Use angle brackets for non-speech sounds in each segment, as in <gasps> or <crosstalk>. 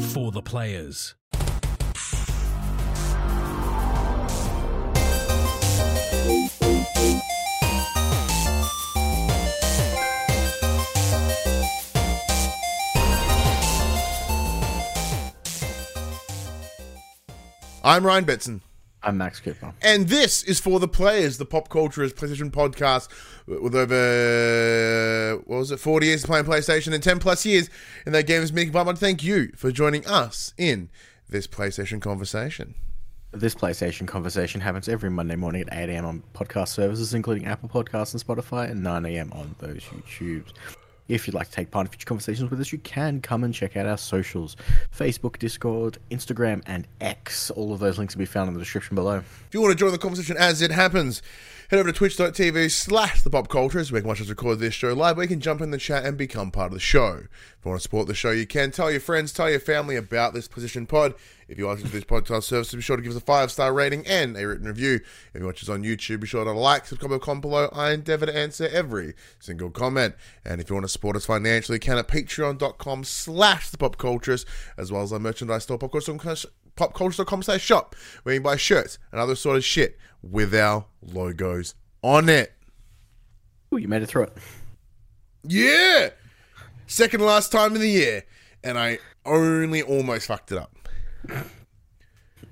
for the players. I'm Ryan Betson. I'm Max Cooper. And this is for the players, the Pop Culturists PlayStation podcast with over what was it, forty years of playing PlayStation and ten plus years in that games making. But I want to thank you for joining us in this PlayStation conversation. This PlayStation conversation happens every Monday morning at 8 a.m. on podcast services, including Apple Podcasts and Spotify, and 9 a.m. on those YouTubes. If you'd like to take part in future conversations with us, you can come and check out our socials Facebook, Discord, Instagram, and X. All of those links will be found in the description below. If you want to join the conversation as it happens, head over to twitch.tv slash the pop culturists. We can watch us record this show live. We can jump in the chat and become part of the show. If you want to support the show, you can tell your friends, tell your family about this position pod. If you like this podcast service, be sure to give us a five star rating and a written review. If you watch us on YouTube, be sure to like, subscribe, and comment below. I endeavor to answer every single comment. And if you want to support us financially, you can at patreon.com slash the pop culturists, as well as our merchandise store, popculturists.com slash shop, where you can buy shirts and other sort of shit with our logos on it. Ooh, you made it through it. Yeah! Second last time in the year, and I only almost fucked it up. <laughs>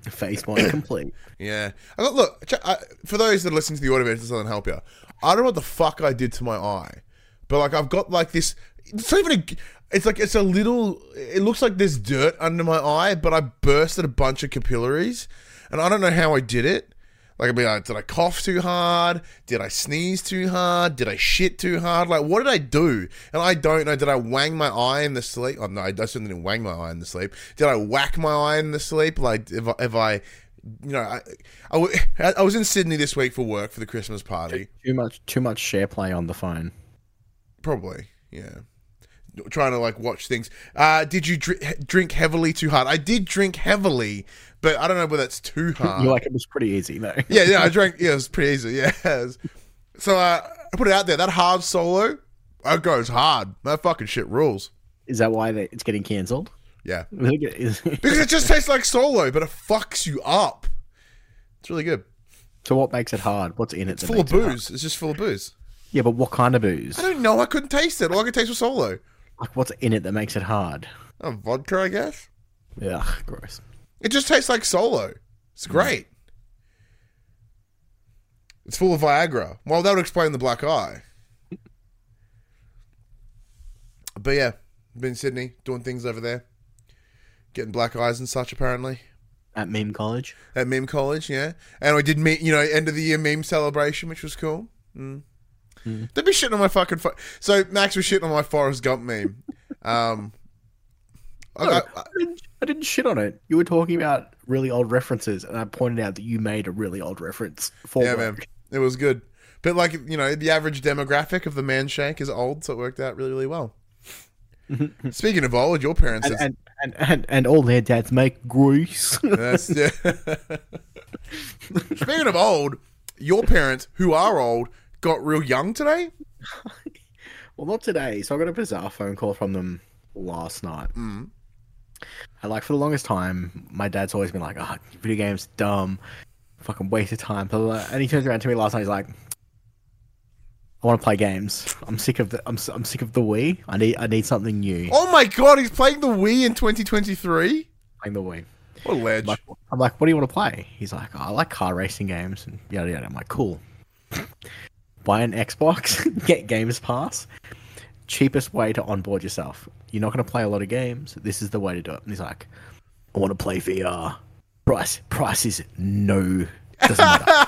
Face point <coughs> complete. Yeah. I got, look, I, for those that are listening to the audio version, this doesn't help you. I don't know what the fuck I did to my eye, but like I've got like this. It's not even a. It's like it's a little. It looks like there's dirt under my eye, but I bursted a bunch of capillaries, and I don't know how I did it. Like, I'd be like, did I cough too hard? Did I sneeze too hard? Did I shit too hard? Like, what did I do? And I don't know. Did I wang my eye in the sleep? Oh, no, I certainly didn't wang my eye in the sleep. Did I whack my eye in the sleep? Like, if I, if I you know, I, I, w- I was in Sydney this week for work for the Christmas party. Too much, too much share play on the phone. Probably, yeah. Trying to like watch things. Uh, did you dr- drink heavily too hard? I did drink heavily, but I don't know whether that's too <laughs> hard. You're like it was pretty easy though. <laughs> yeah, yeah, I drank. Yeah, it was pretty easy. <laughs> Yeah, so uh, I put it out there. That hard solo, that goes hard. That fucking shit rules. Is that why they, it's getting cancelled? Yeah, because it just tastes like solo, but it fucks you up. It's really good. so what makes it hard? What's in it? It's full of makes it booze. It's just full of booze. Yeah, but what kind of booze? I don't know. I couldn't taste it. All I could taste was solo. Like what's in it that makes it hard? Oh, vodka, I guess. Yeah, gross. It just tastes like solo. It's great. It's full of Viagra. Well, that would explain the black eye. But yeah, been in Sydney doing things over there, getting black eyes and such. Apparently At meme college. at meme college, yeah. And we did meet, you know, end of the year meme celebration, which was cool. Mm. Don't be shitting on my fucking. Fo- so Max was shitting on my Forrest Gump meme. Um, I, I, I didn't, I didn't shit on it. You were talking about really old references, and I pointed out that you made a really old reference for Yeah, work. man. It was good. But like you know, the average demographic of the man shank is old, so it worked out really, really well. <laughs> Speaking of old, your parents. And, and, and, and, and all their dads make grease. <laughs> that's, yeah. <laughs> Speaking of old, your parents, who are old, got real young today. <laughs> well, not today. So I got a bizarre phone call from them last night. Mm. And like for the longest time, my dad's always been like, "Oh, video games dumb, fucking waste of time." And he turns around to me last night. He's like, "I want to play games. I'm sick of the. I'm, I'm sick of the Wii. I need. I need something new." Oh my god, he's playing the Wii in 2023. Playing the Wii. What a ledge! I'm like, I'm like, "What do you want to play?" He's like, oh, "I like car racing games and yada yada." I'm like, "Cool." Buy an Xbox, <laughs> get Games Pass. Cheapest way to onboard yourself. You're not going to play a lot of games. This is the way to do it. And he's like, "I want to play VR." Price, price is no. <laughs>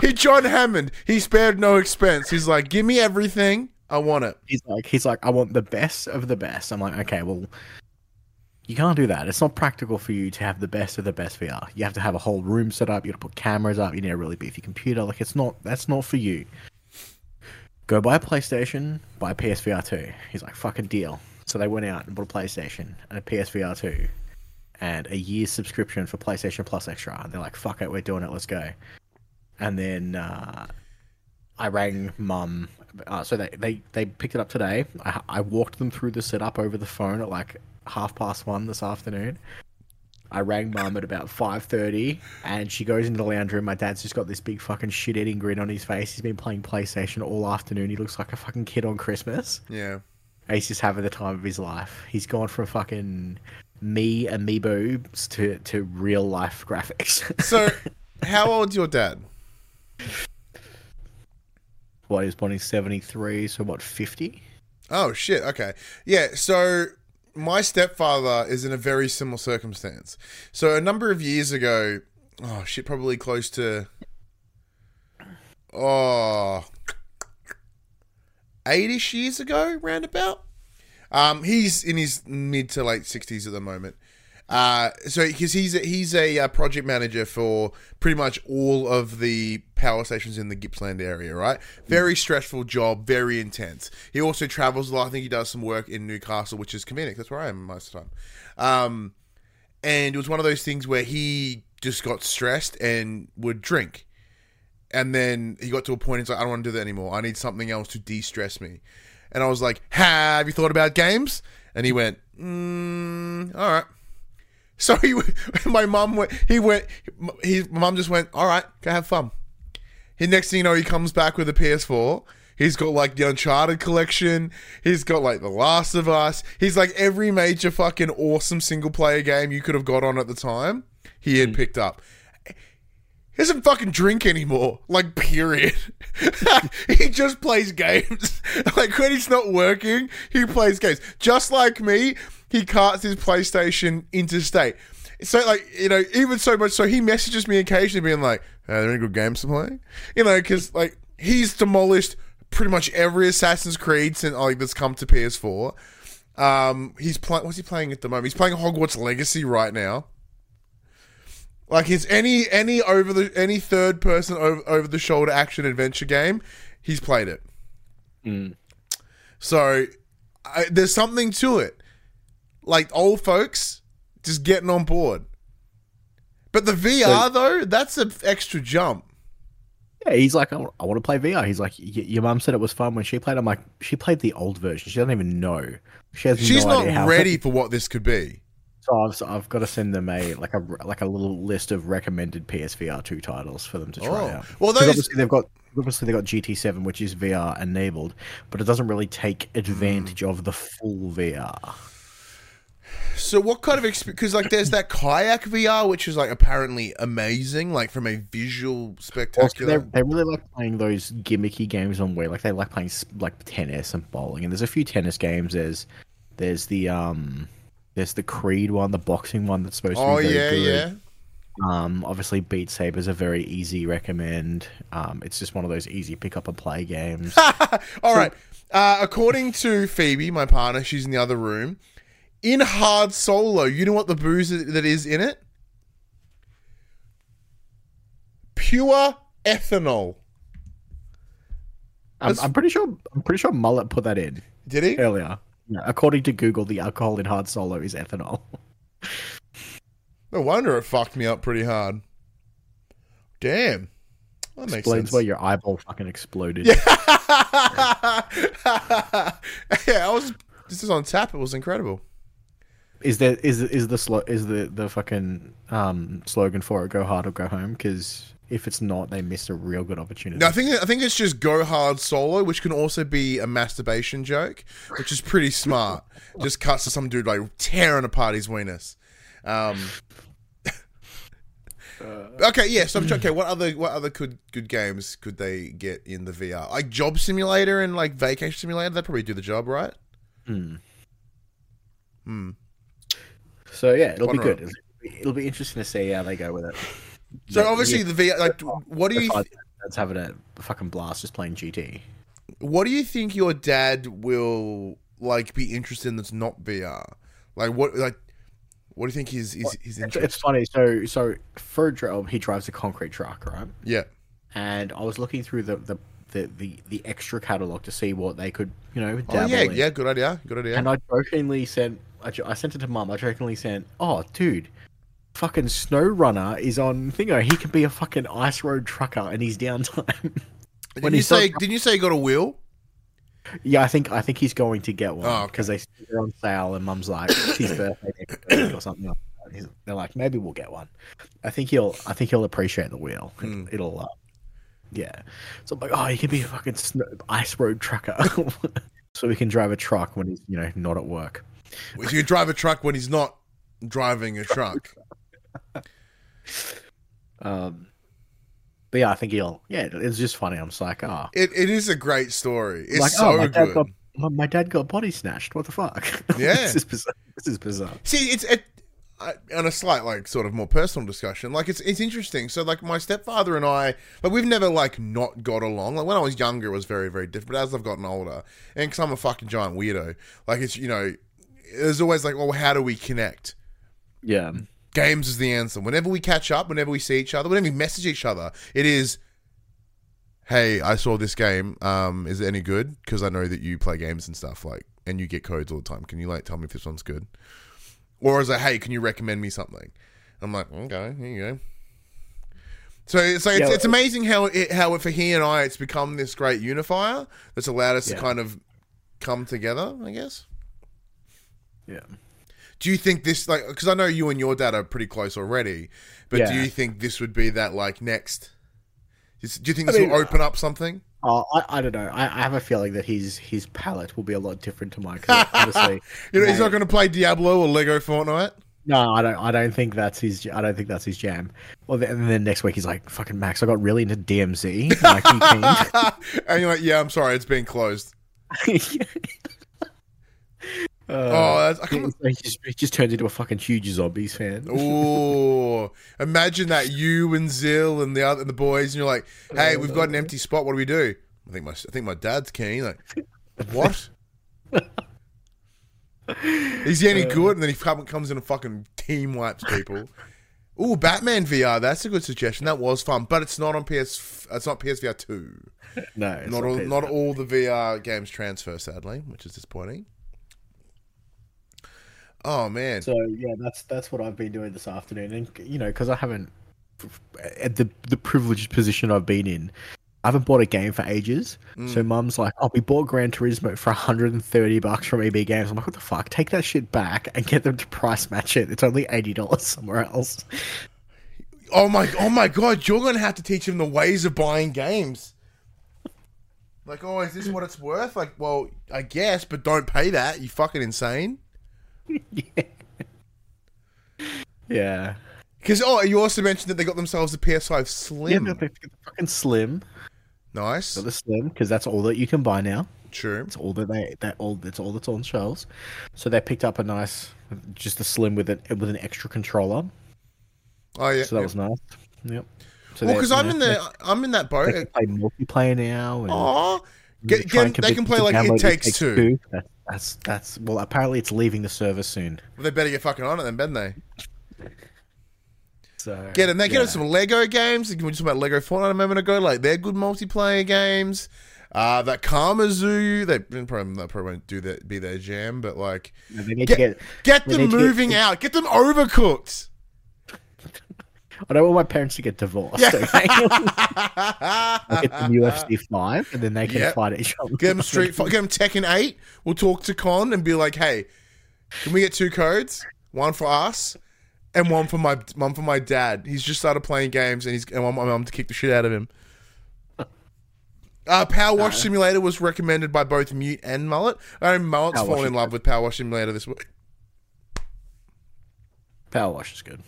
He, John Hammond. He spared no expense. He's like, give me everything. I want it. He's like, he's like, I want the best of the best. I'm like, okay, well, you can't do that. It's not practical for you to have the best of the best VR. You have to have a whole room set up. You have to put cameras up. You need a really beefy computer. Like, it's not. That's not for you. Go buy a PlayStation. Buy a PSVR two. He's like, fucking deal. So they went out and bought a PlayStation and a PSVR two, and a year's subscription for PlayStation Plus Extra. And they're like, fuck it, we're doing it. Let's go. And then uh, I rang mum. Uh, so they, they, they picked it up today. I, I walked them through the setup over the phone at like half past one this afternoon. I rang mum at about five thirty, and she goes into the lounge room. My dad's just got this big fucking shit eating grin on his face. He's been playing PlayStation all afternoon. He looks like a fucking kid on Christmas. Yeah. He's just having the time of his life. He's gone from fucking me amiibos to to real life graphics. <laughs> So, how old's your dad? what he was born in seventy three, so what fifty? Oh shit. Okay. Yeah. So my stepfather is in a very similar circumstance. So a number of years ago, oh shit, probably close to oh eight-ish years ago, roundabout. Um, he's in his mid to late sixties at the moment. Uh, so because he's a, he's a uh, project manager for pretty much all of the power stations in the Gippsland area, right? Very stressful job, very intense. He also travels a lot. I think he does some work in Newcastle, which is convenient. That's where I am most of the time. Um, and it was one of those things where he just got stressed and would drink. And then he got to a point, he's like, I don't want to do that anymore. I need something else to de stress me. And I was like, Have you thought about games? And he went, mm, All right. <laughs> So he, <laughs> my mum went. He went. He, my mum just went. All right, go have fun. He next thing you know, he comes back with a PS4. He's got like the Uncharted collection. He's got like The Last of Us. He's like every major fucking awesome single player game you could have got on at the time. He had hmm. picked up. He doesn't fucking drink anymore. Like, period. <laughs> he just plays games. like, when he's not working, he plays games. Just like me, he carts his PlayStation interstate. So, like, you know, even so much so, he messages me occasionally being like, are there any good games to play? You know, because, like, he's demolished pretty much every Assassin's Creed since, like, that's come to PS4. Um, he's playing, what's he playing at the moment? He's playing Hogwarts Legacy right now. Like it's any any over the any third person over, over the shoulder action adventure game, he's played it. So I, there's something to it. Like old folks just getting on board. But the VR though, that's an extra jump. Yeah, he's like, I want to play VR. He's like, "Y- your mum said it was fun when she played. I'm like, she played the old version. She doesn't even know. She has She's no not ready <laughs> for what this could be. So I've, so I've got to send them a like a like a little list of recommended PSVR two titles for them to try Oh. out. Well, those- obviously they've got obviously they've got GT7, which is VR enabled, but it doesn't really take advantage Hmm. of the full VR. So what kind of experience? Because like, there's that kayak VR, which is like apparently amazing, like from a visual spectacular. they they really like playing those gimmicky games on Wii. Like they like playing like tennis and bowling. And there's a few tennis games. There's there's the um there's the Creed one, the boxing one that's supposed to oh be very yeah, good. yeah. Um, obviously, Beat Saber is a very easy recommend. Um, it's just one of those easy pick up and play games. <laughs> All right. Uh, according to Phoebe, my partner, she's in the other room. In hard solo, you know what the booze that is in it? Pure ethanol. I'm, I'm pretty sure. I'm pretty sure Mullet put that in Did he? earlier. Yeah, according to Google, the alcohol in hard solo is ethanol. <laughs> No wonder it fucked me up pretty hard. Damn. That makes Explains sense. why your eyeball fucking exploded. <laughs> yeah, I was. This is on tap. It was incredible. Is there is is the slo- is the the fucking um slogan for it "Go hard or go home"? Because if it's not, they missed a real good opportunity. No, I think I think it's just go hard solo, which can also be a masturbation joke, which is pretty smart. <laughs> just cuts to some dude like tearing apart his weenus. Um, <laughs> okay, yeah. So okay, what other what other good good games could they get in the VR? Like Job Simulator and like Vacation Simulator. They'd probably do the job, right? So yeah, it'll be good. It'll be, it'll be interesting to see how they go with it. <laughs> So Yeah, obviously yeah. the VR. Like, what do you that's having a fucking blast just playing GT. what do you think your dad will like be interested in that's not VR? Like what like what do you think his his, his It's, interest? it's funny. So so for a job, he drives a concrete truck, right? Yeah. And I was looking through the the the, the, the extra catalog to see what they could you know Oh yeah, in. yeah, good idea. Good idea. And I jokingly sent, I, I sent it to mum. I jokingly sent, "Oh, dude, fucking SnowRunner is on Thingo. He can be a fucking ice road trucker and he's downtime." <laughs> didn't you say didn't you say you got a wheel? Yeah, I think I think he's going to get one okay. because they they're on sale, and Mum's like, it's his birthday next week or something. Like they're like, maybe we'll get one. I think he'll I think he'll appreciate the wheel. Hmm. It'll, uh, yeah. So I'm like, oh, he can be a fucking snow, ice road trucker, <laughs> so we can drive a truck when he's you know not at work. If you drive a truck when he's not driving a truck. Um, but yeah, I think he'll. Yeah, it's just funny. I'm just like, oh, It, it is a great story. It's like, so oh, my dad good. got my, my dad got body snatched. What the fuck? <laughs> Yeah. this is bizarre. This is bizarre. See, it's it, I, on a slight like sort of more personal discussion. Like it's it's interesting. So like my stepfather and I, like we've never like not got along. Like when I was younger, it was very very different. But as I've gotten older, and because I'm a fucking giant weirdo, like it's you know, there's always like, well, how do we connect? Yeah. Games is the answer. Whenever we catch up, whenever we see each other, whenever we message each other, it is. Hey, I saw this game. Um, is it any good? Because I know that you play games and stuff like, and you get codes all the time. Can you like tell me if this one's good? Or is it, hey, can you recommend me something? I'm like, okay, here you go. So it's like it's, Yeah, it's amazing how it how for he and I it's become this great unifier that's allowed us to kind of come together. I guess. Yeah. Do you think this like because I know you and your dad are pretty close already, but do you think this would be that like next? Is- Do you think I this mean, will open up something? Oh, I, I don't know. I, I have a feeling that his his palette will be a lot different to mine. Honestly, <laughs> You know, he's not going to play Diablo or Lego Fortnite. no, I don't. I don't think that's his. I don't think that's his jam. Well, then, and then next week he's like, "Fucking Max, I got really into DMZ." Like, <laughs> and you're like, yeah, I'm sorry, it's been closed. <laughs> oh, Uh, that's, I can't, he just, he just turns into a fucking huge zombies fan. oh, imagine that you and Zill and the other and the boys, and you're like, "Hey, we've got an empty spot. What do we do?" I think my I think my dad's keen. Like, what? Is he any good? And then he come- comes in and fucking team wipes people. Oh, Batman VR. That's a good suggestion. That was fun, but it's not on PS. It's not PSVR two. No, it's Not all. Not all the VR games transfer, sadly, which is disappointing. Oh man. So yeah, that's that's what I've been doing this afternoon, and you know, because I haven't at the the privileged position I've been in, I haven't bought a game for ages. Mm. So Mum's like, "Oh, we bought Gran Turismo for 130 bucks from EB Games." I'm like, "What the fuck? Take that shit back and get them to price match it. It's only eighty dollars somewhere else." Oh my! Oh my God! You're gonna have to teach him the ways of buying games. Like, oh, is this what it's worth? Like, well, I guess, but don't pay that. You fucking insane. Yeah, <laughs> Yeah. Because oh, you also mentioned that they got themselves a PS5 Slim. yeah, Slim. they're, they're fucking slim. nice, So the slim because that's all that you can buy now. true. It's all that they that all that's all that's on shelves. So they picked up a nice, just a slim with it with an extra controller. Oh yeah. So that yeah. was nice. Yep. So well, because I'm know, in they- the I'm in that boat. They can play multiplayer now. And Aw, really get, get, they can play like download It Takes Two. That- That's that's that's well. Apparently, it's leaving the server soon. Well, they better get fucking on it then, better they? So Get them. They get yeah. them some Lego games. We were just about Lego Fortnite a moment ago. Like they're good multiplayer games. Uh, that Karma Zoo, they probably, probably won't do that, be their jam, but like, get, get. get them to get- moving out, get them overcooked. I don't want my parents to get divorced. Yeah. Okay? I'll get them UFC five, and then they can Yep. fight each other. Get them Street, Fi- get them Tekken Eight. We'll talk to Con and be like, hey, can we get two codes? One for us, and one for my one for my dad. He's just started playing games, and he's and I want my mum to kick the shit out of him. Uh, PowerWash Simulator was recommended by both Mute and Mullet. I know Mullet's Power fallen Wash in love with Power Wash Simulator this week. Power wash is good.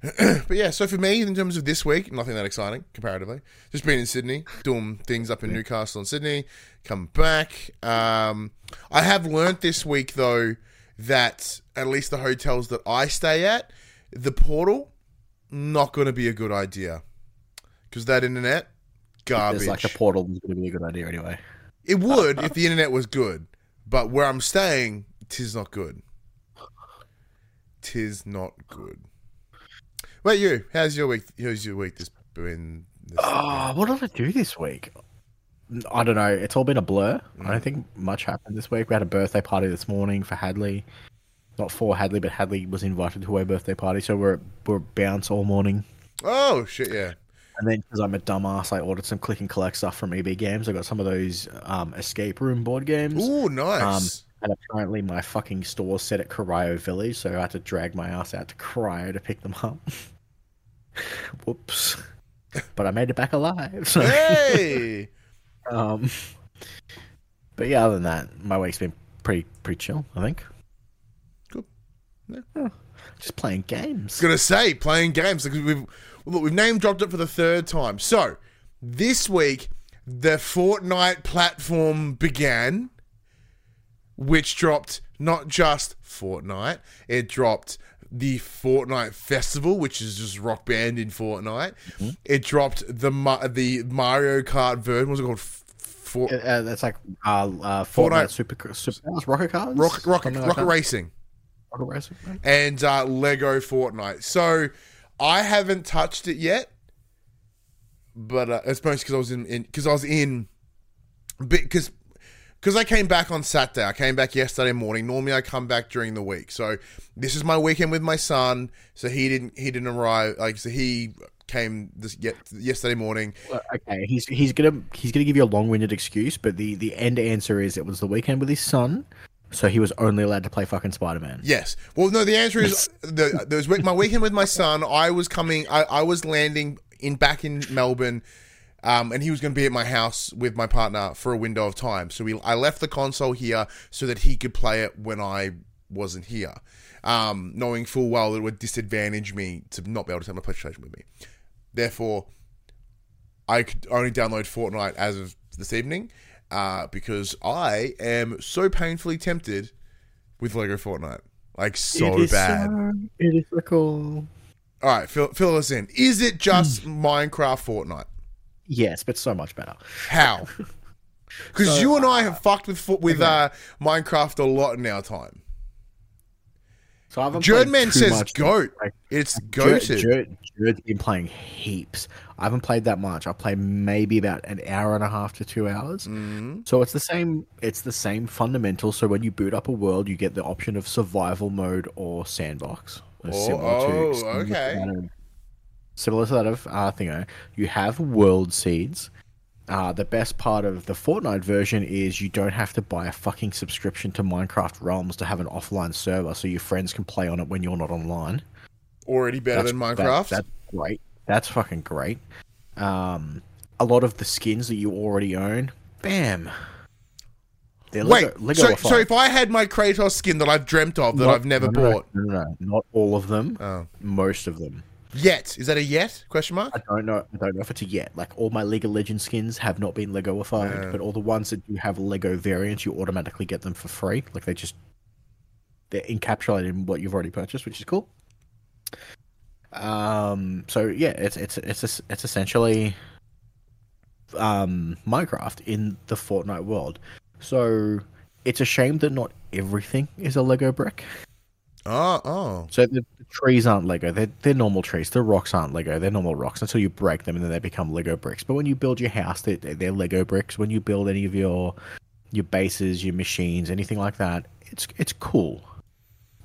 <clears throat> But yeah, so for me, in terms of this week, nothing that exciting comparatively. Just been in Sydney, doing things up in Newcastle and Sydney. Come back. Um, I have learnt this week though that at least the hotels that I stay at, the portal, not going to be a good idea because that internet garbage. There's like a portal is going to be a good idea anyway. it would if the <laughs> internet was good, but where I'm staying, tis not good. Tis not good. Wait, you? How's your week? How's your week? This been? This, Oh, what did I do this week? I don't know. It's all been a blur. I Mm. don't think much happened this week. We had a birthday party this morning for Hadley. Not for Hadley, but Hadley was invited to a birthday party, so we're we're bounce all morning. oh shit! Yeah. And then, because I'm a dumbass, I ordered some click and collect stuff from EB Games. I got some of those um, escape room board games. Oh, nice. And apparently, my fucking store set at Cryo Village, so I had to drag my ass out to Cryo to pick them up. <laughs> Whoops. But I made it back alive. So. hey. <laughs> Um, but yeah, other than that, my week's been pretty pretty chill. I think. Cool. Yeah. Just playing games. gonna say playing games because we've look we've name dropped it for the third time. So this week the Fortnite platform began, which dropped not just Fortnite, it dropped the Fortnite Festival, which is just rock band in Fortnite. It dropped the the Mario Kart version. What's it called? For- Uh, that's like uh, uh, Fortnite. Fortnite, Super Super Rocket Cars, Rock, rocket, like rocket racing. Rocket Racing. and uh, Lego Fortnite. So I haven't touched it yet, but uh, it's mostly because I was in because I was in because because I came back on Saturday. I came back yesterday morning. Normally I come back during the week. So this is my weekend with my son. So he didn't he didn't arrive like so he came this ye- yesterday morning. Well, Okay, he's he's gonna he's gonna give you a long-winded excuse, but the the end answer is it was the weekend with his son, so he was only allowed to play fucking Spider-Man. Yes. Well, no. The answer is the there was my weekend with my son. I was coming. I, I was landing in back in Melbourne, um, and he was going to be at my house with my partner for a window of time. So we I left the console here so that he could play it when I wasn't here, um, knowing full well that it would disadvantage me to not be able to take my PlayStation with me. Therefore, I could only download Fortnite as of this evening. Uh, because I am so painfully tempted with Lego Fortnite. Like so It bad. so- it is so cool. All right, fill, fill us in. Is it just Minecraft Fortnite? Yes, but so much better. How? <laughs> Because So, you and I have <laughs> fucked with with uh, Minecraft a lot in our time. So I Jerdman says much. goat. It's goated. Jerd, Jerd's been playing heaps. I haven't played that much. I play maybe about an hour and a half to two hours. Mm-hmm. So it's the same. It's the same fundamental. So when you boot up a world, you get the option of survival mode or sandbox. Oh, oh, similar to okay. That Similar to that of uh, Thingo, you have world seeds. Uh, the best part of the Fortnite version is you don't have to buy a fucking subscription to Minecraft Realms to have an offline server, so your friends can play on it when you're not online. Already better than that- Minecraft. that's great. That's fucking great. Um, a lot of the skins that you already own, bam. They're Wait, Lego, so, Lego so if I had my Kratos skin that I've dreamt of that I've never bought No, no, no, not all of them. Oh. Most of them. Yet, is that a yet? Question mark. I don't know. I don't know if it's a yet. Like all my League of Legends skins have not been Legoified, Yeah. but all the ones that do have Lego variants, you automatically get them for free. Like they just they're encapsulated in what you've already purchased, which is cool. Um. So yeah, it's it's it's it's essentially um Minecraft in the Fortnite world. So it's a shame that not everything is a Lego brick. Oh, oh. So the, trees aren't Lego. They're, they're normal trees. The rocks aren't Lego. They're normal rocks until you break them and then they become Lego bricks. But when you build your house, they're, they're Lego bricks. When you build any of your your bases, your machines, anything like that, it's it's cool.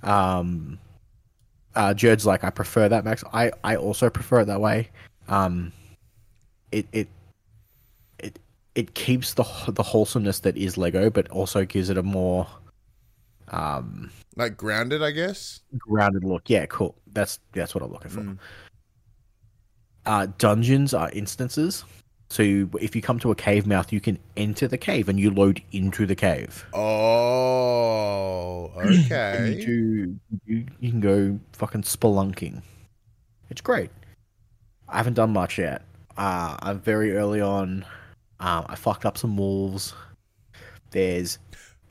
Um, uh, Jerd's like, I prefer that, Max. I, I also prefer it that way. Um, it it it it keeps the the wholesomeness that is Lego, but also gives it a more um Like grounded, I guess. grounded look. Yeah, cool. That's that's what I'm looking for. Uh, dungeons are instances. So you, if you come to a cave mouth, you can enter the cave and you load into the cave. Oh, <clears throat> And you okay. do you, you can go fucking spelunking. It's great. I haven't done much yet. Uh, I'm very early on. Um, I fucked up some wolves. There's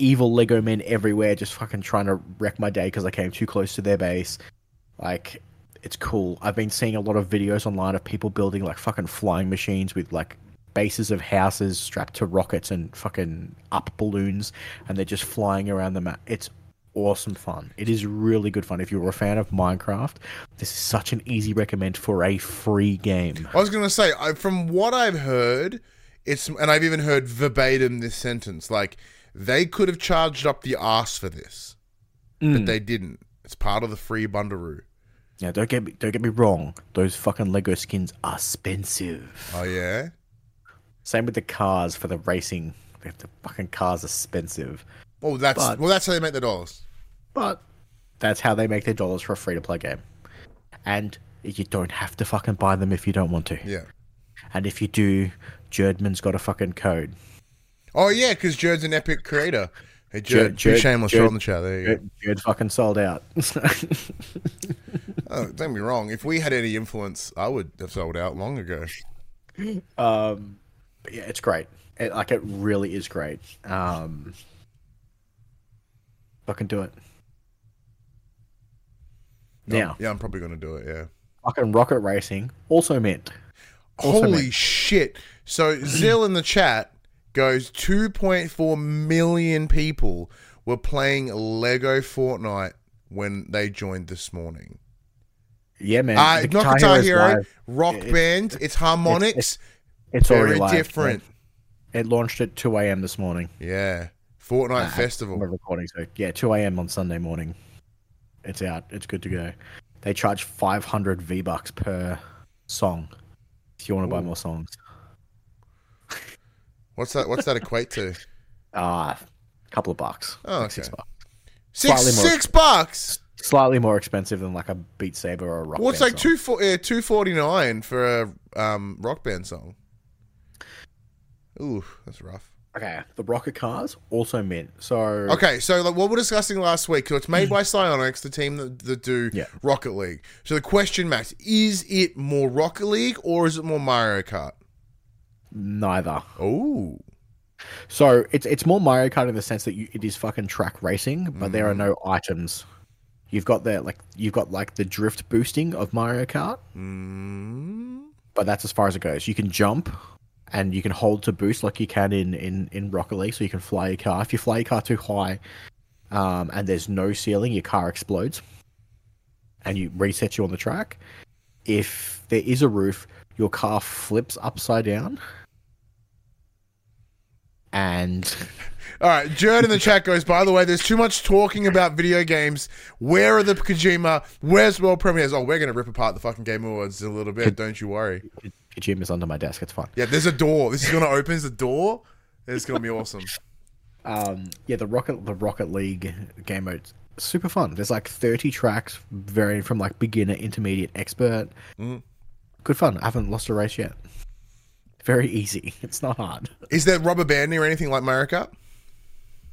evil Lego men everywhere, just fucking trying to wreck my day because I came too close to their base. Like, it's cool. I've been seeing a lot of videos online of people building like fucking flying machines with like bases of houses strapped to rockets and fucking up balloons, and they're just flying around the map. It's awesome fun. It is really good fun. If you're a fan of Minecraft, this is such an easy recommend for a free game. I was going to say, I, from what I've heard, it's and I've even heard verbatim this sentence. Like they could have charged up the ass for this, Mm. but they didn't. It's part of the free bundaroo. Now, don't get me, don't get me wrong. Those fucking Lego skins are expensive. Oh yeah. Same with the cars for the racing. The fucking cars are expensive. Well, that's But- well, that's how they make the dollars. But that's how they make their dollars for a free to play game. And you don't have to fucking buy them if you don't want to. Yeah. And if you do, Jerdman's got a fucking code. Oh yeah, because Jerd's an epic creator. Hey, Jerd- Jerd, Jerd- be shameless, Jerd- it the chat. There you go. Jerd, Jerd fucking sold out. <laughs> Oh, don't get me wrong. If we had any influence, I would have sold out long ago. um, but yeah, it's great. It, like it really is great. Um, fucking do it. Now, Yeah, I'm probably going to do it. Yeah. fucking rocket racing also meant Also Holy shit! So Zill in the chat goes 2.4 million people were playing Lego Fortnite when they joined this morning. yeah, man. Uh, not Guitar Hero, Live, Rock It's- Band, it's Harmonix, It's already very live. different. It launched at two a.m. this morning. Yeah, Fortnite Uh, Festival. We're recording, so yeah, two a.m. on Sunday morning. It's out. It's good to go. They charge five hundred V bucks per song. If you want to buy more songs, What's that? What's that equate to? ah, <laughs> a couple of bucks. Oh, Like okay. six bucks. Six Slightly more- six bucks. Slightly more expensive than like a Beat Saber or a Rock Well, it's Band like song. two for, uh, two forty nine for a um, Rock Band song. Ooh, that's rough. Okay, the rocket cars also mint. So Okay, so like what we're discussing last week, so it's made by Psyonix, the team that, that do Yeah. Rocket League. So the question, Max, is it more Rocket League or is it more Mario Kart? Neither. Oh, So it's it's more Mario Kart in the sense that you, it is fucking track racing, but there are no items. You've got the like you've got like the drift boosting of Mario Kart, mm, but that's as far as it goes. You can jump and you can hold to boost like you can in in in Rocket League, so you can fly your car. If you fly your car too high, um, and there's no ceiling, your car explodes, and you reset you on the track. If there is a roof, your car flips upside down. And all right. Jerd in the chat goes. By the way, there's too much talking about video games. Where are the Kojima? Where's world premieres? Oh, we're gonna rip apart the fucking Game Awards in a little bit. Don't you worry. Kojima is under my desk. It's fine. Yeah, there's a door. This is gonna open the door. It's gonna be awesome. Um, yeah, the Rocket the Rocket League game mode super fun. There's like 30 tracks varying from like beginner, intermediate, expert. Mhm. Good fun. I haven't lost a race yet. Very easy. <laughs> It's not hard. Is there rubber banding or anything like Mario Kart?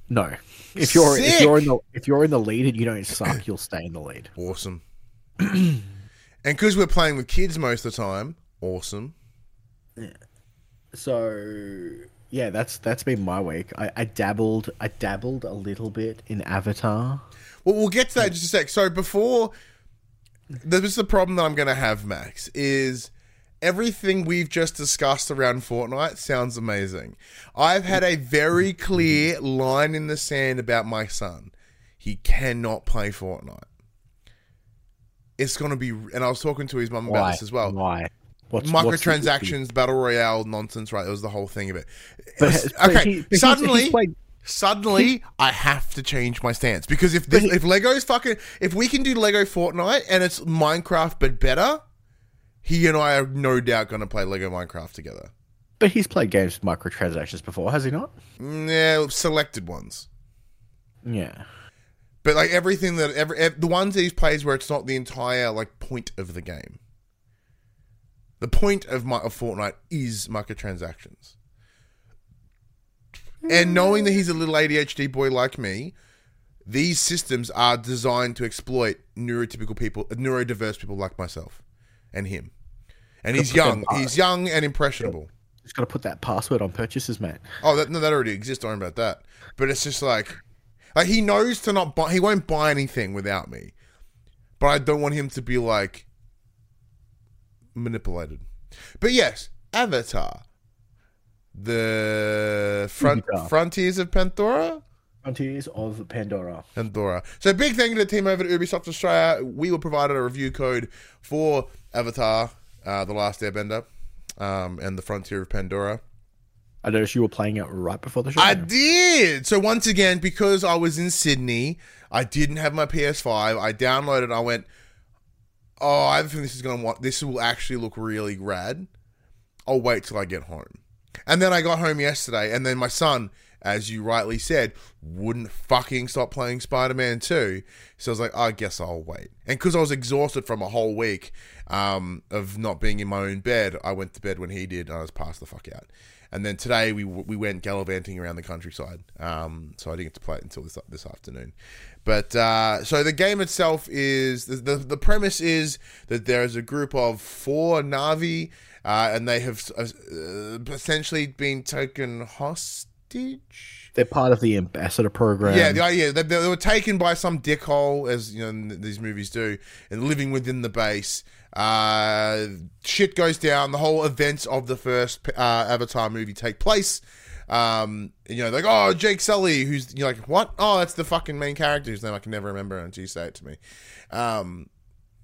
No. If you're Sick! if you're in the if you're in the lead and you don't suck, you'll stay in the lead. <clears throat> Awesome. <clears throat> and because we're playing with kids most of the time, awesome. Yeah. So yeah, that's that's been my week. I, I dabbled I dabbled a little bit in Avatar. Well, we'll get to that in just a sec. So before, this is the problem that I'm going to have, Max, is everything we've just discussed around Fortnite sounds amazing. I've had a very clear line in the sand about my son. He cannot play Fortnite. It's going to be, and I was talking to his mum about Why? this as well. Why? What's, what's Microtransactions, battle royale nonsense, right? It was the whole thing of it. But- but okay, he- but suddenly, he's played- suddenly, I have to change my stance because if this, if Lego's fucking, if we can do Lego Fortnite and it's Minecraft but better, he and I are no doubt going to play Lego Minecraft together. But he's played games with microtransactions before, has he not? Mm, Yeah, selected ones. Yeah. But like everything that every ev- the ones that he plays where it's not the entire like point of the game. The point of my of Fortnite is microtransactions. And knowing that he's a little ADHD boy like me, these systems are designed to exploit neurotypical people, neurodiverse people like myself and him. And he's young. He's young and impressionable. Just got to put that password on purchases, mate. Oh, that, no, that already exists. Don't worry about that. But it's just like, like he knows to not buy. He won't buy anything without me. But I don't want him to be like manipulated. But yes, Avatar, the front frontiers of Pandora. Frontiers of Pandora. Pandora. So big thank you to the team over at Ubisoft Australia. We were provided a review code for Avatar, uh, The Last Airbender, um, and the Frontier of Pandora. I noticed you were playing it right before the show. I did. So once again, because I was in Sydney, I didn't have my PS5. I downloaded. I went. oh, I feeling this is gonna want this will actually look really rad. I'll wait till I get home. And then I got home yesterday, and then my son, as you rightly said, wouldn't fucking stop playing Spider Man 2. So I was like, I guess I'll wait. And because I was exhausted from a whole week um, of not being in my own bed, I went to bed when he did, and I was passed the fuck out. And then today we we went gallivanting around the countryside. Um, so I didn't get to play it until this this afternoon. But uh, so the game itself is the, the the premise is that there is a group of four Na'vi, uh, and they have uh, essentially been taken hostage. They're part of the ambassador program. Yeah, the idea they, they were taken by some dickhole, as you know these movies do, and living within the base. Uh, shit goes down. The whole events of the first uh, Avatar movie take place. Um, you know, like, oh, Jake Sully, who's, you're like, what? Oh, that's the fucking main character whose name I can never remember until you say it to me. Um,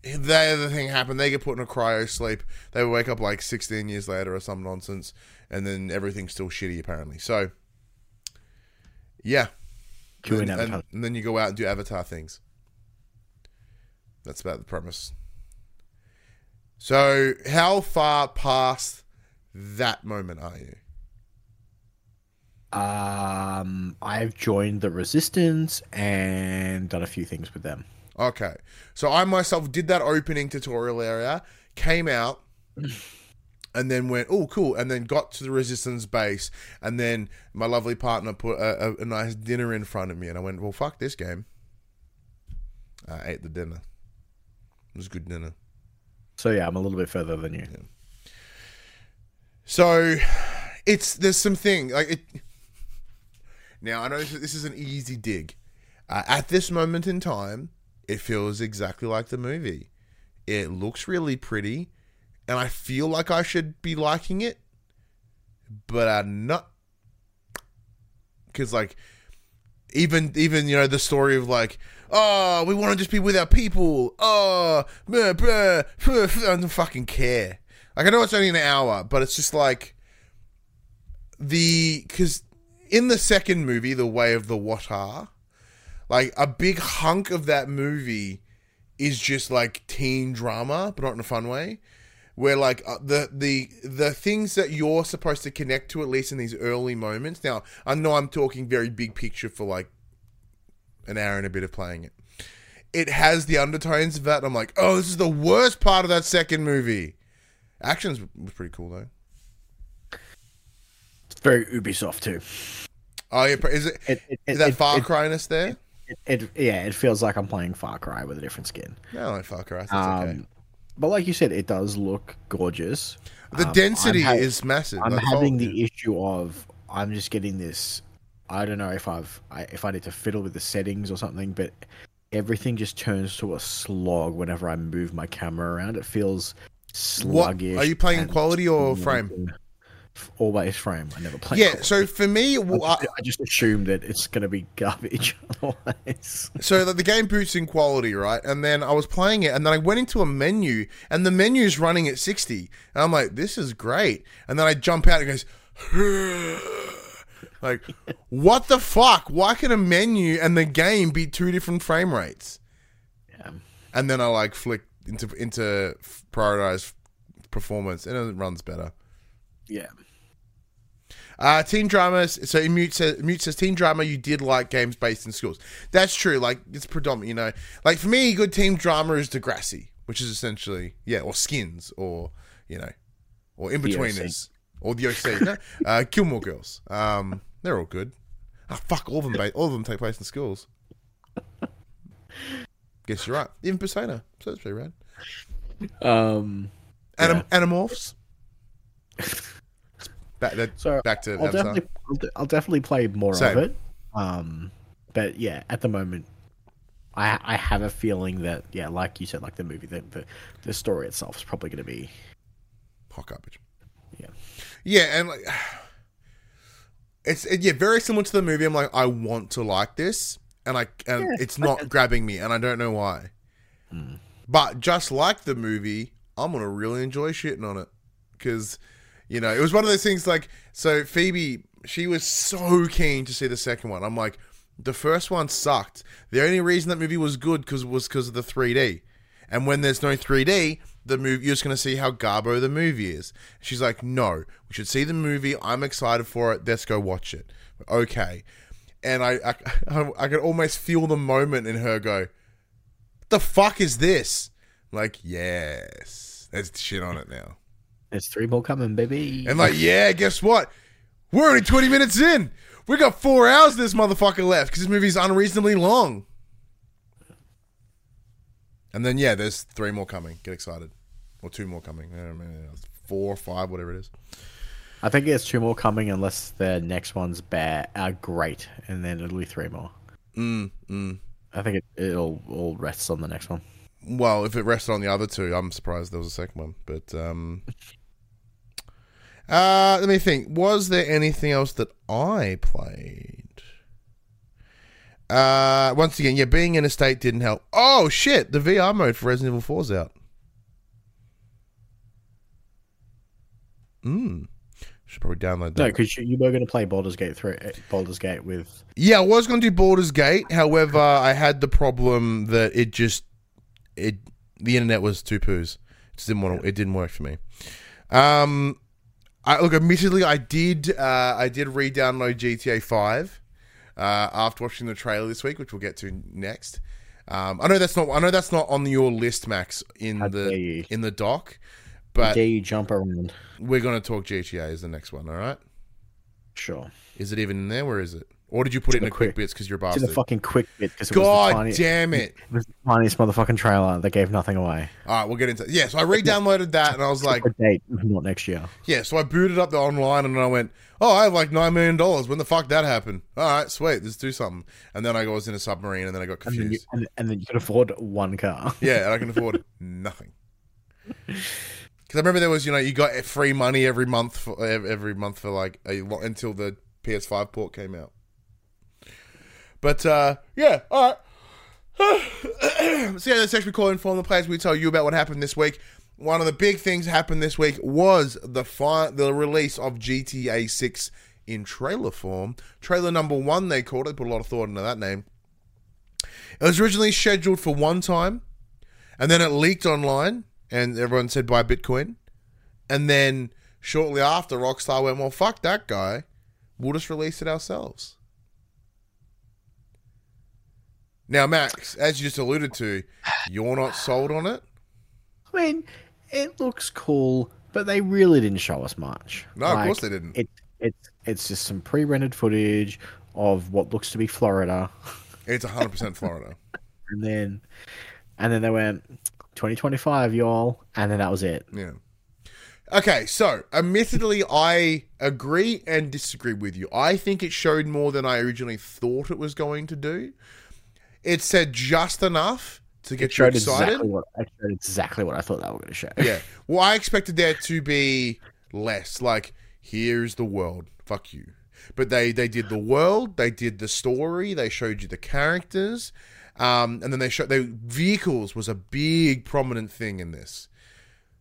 the other thing happened. They get put in a cryo sleep. They wake up like 16 years later or some nonsense. And then everything's still shitty, apparently. So, yeah. And, and, and then you go out and do Avatar things. That's about the premise. So, how far past that moment are you? Um, I've joined the Resistance and done a few things with them. Okay, so I myself did that opening tutorial area, came out, <clears throat> and then went, oh, cool, and then got to the Resistance base, and then my lovely partner put a, a, a nice dinner in front of me, and I went, well, fuck this game. I ate the dinner. It was good dinner. So yeah, I'm a little bit further than you. So it's there's some thing like it. Now I know this, this is an easy dig. Uh, at this moment in time, it feels exactly like the movie. It looks really pretty, and I feel like I should be liking it, but I'm not. Because like, even even you know the story of like Oh, we want to just be with our people. Oh, blah, blah, blah, I don't fucking care. Like I know it's only an hour, but it's just like the because in the second movie, The Way of the Water, like a big hunk of that movie is just like teen drama, but not in a fun way. Where like uh, the the the things that you're supposed to connect to, at least in these early moments. Now I know I'm talking very big picture for like an hour and a bit of playing it. It has the undertones of that. I'm like, oh, this is the worst part of that second movie. Actions was pretty cool though. It's very Ubisoft too. Oh yeah, is it, it, it is that it, Far Cryness there? It, yeah, it feels like I'm playing Far Cry with a different skin. No, like Far Cry. That's um, okay. But like you said, it does look gorgeous. The um, density ha- is massive. I'm having the issue of I'm just getting this I don't know if I've I, if I need to fiddle with the settings or something, but everything just turns to a slog whenever I move my camera around. It feels sluggish. What? Are you playing quality or frame? Always frame. I never play. Yeah. Quality. So for me, well, I, I, just assume that it's going to be garbage. <laughs> Otherwise. So the game boots in quality, right? And then I was playing it, and then I went into a menu, and the menu is running at sixty, and I'm like, "This is great." And then I jump out, and it goes. <gasps> Like, what the fuck? Why can a menu and the game be two different frame rates? Yeah. And then I like flick into into prioritize performance, and it runs better. Yeah. Uh, teen dramas. So Mute says, Mute says team drama. You did like games based in schools. That's true. Like it's predominant. You know, like for me, good team drama is Degrassi, which is essentially yeah, or Skins, or you know, or Inbetweeners, or the OC. no, uh, Gilmore Girls. Um, they're all good. Oh, fuck, all of them. Ba- all of them take place in schools. Guess you're right. Even Persona, so that's pretty rad. Um, Anim- yeah. Animorphs. back, that, so back to I'll definitely, I'll, I'll, definitely play more Same. of it. Um, but yeah, at the moment, I I have a feeling that yeah, like you said, like the movie, the the, the story itself is probably going to be hot garbage. Yeah, and like <sighs> it's yeah, very similar to the movie. I'm like, I want to like this, and I and yeah, it's not grabbing me, and I don't know why. Hmm. But just like the movie, I'm gonna really enjoy shitting on it because you know it was one of those things. Like, so Phoebe, she was so keen to see the second one. I'm like, the first one sucked. The only reason that movie was good because was because of the 3D. And when there's no 3D, the movie you're just going to see how garbo the movie is. She's like, "No, we should see the movie. I'm excited for it. Let's go watch it." Okay. And I I, <laughs> I, I could almost feel the moment in her go, "The fuck is this?" I'm like, "Yes. There's shit on it now." There's three more coming, baby. And like, yeah, guess what? We're only 20 minutes in. We got four hours of this motherfucker left because this movie's unreasonably long. And then, yeah, there's three more coming. Get excited. Or two more coming. I don't know, Four, five, whatever it is. I think there's two more coming unless the next one's bad, are great, and then it'll be three more. Mm, mm. I think it, it'll all rests on the next one. Well, if it rested on the other two, I'm surprised there was a second one. But um, uh, let me think. Was there anything else that I played? Uh, once again, yeah, being in a state didn't help. Oh shit, the VR mode for Resident Evil 4's out. Hmm. Should probably download that. No, because you, you were going to play Baldur's Gate through Baldur's Gate with. Yeah, I was going to do Baldur's Gate. However, I had the problem that it just it the internet was two poos. It just didn't want to, it didn't work for me. Um, I look. Admittedly, I did. Uh, I did re-download GTA Five uh, after watching the trailer this week, which we'll get to next. Um, I know that's not. I know that's not on your list, Max, in dare the in the doc. But dare you jump around? we're going to talk GTA is the next one. All right. Sure. Is it even in there? Where is it? Or did you put it in the the quick quick- bits because you're a To bastard? the fucking quick bit because it was the God tiny, damn it! it was the tiniest motherfucking trailer that gave nothing away. All right, we'll get into. Yeah, so I re-downloaded that, and I was like, date, <laughs> not next year. Yeah, so I booted up the online and I went, oh, I have like $9 million. When the fuck that happened? All right, sweet, let's do something. And then I was in a submarine and then I got And then, you, confused. and, and then you could afford one car. Yeah, and I can <laughs> afford nothing. Because I remember there was, you know, you got free money every month for every month for like a until the PS5 port came out. But uh, yeah, all right. <clears throat> so yeah, that's actually call inform the players. We tell you about what happened this week. One of the big things happened this week was the fi- the release of GTA 6 in trailer form. Trailer number one, they called it. Put a lot of thought into that name. It was originally scheduled for one time, and then it leaked online, and everyone said buy Bitcoin. And then shortly after, Rockstar went, well, fuck that guy. We'll just release it ourselves. Now, Max, as you just alluded to, you're not sold on it. I mean, it looks cool, but they really didn't show us much. No, of course they didn't. It it's it's just some pre-rendered footage of what looks to be Florida, It's 100% Florida. <laughs> and then and then they went 2025, y'all, and then that was it. Yeah. Okay, so admittedly, I agree and disagree with you. I think it showed more than I originally thought it was going to do. It said just enough to get you excited. exactly what I showed exactly what I thought they were going to show. yeah. Well, I expected there to be less. Like, here's the world. Fuck you. But they they did the world. They did the story. They showed you the characters, um, and then they showed the vehicles was a big prominent thing in this.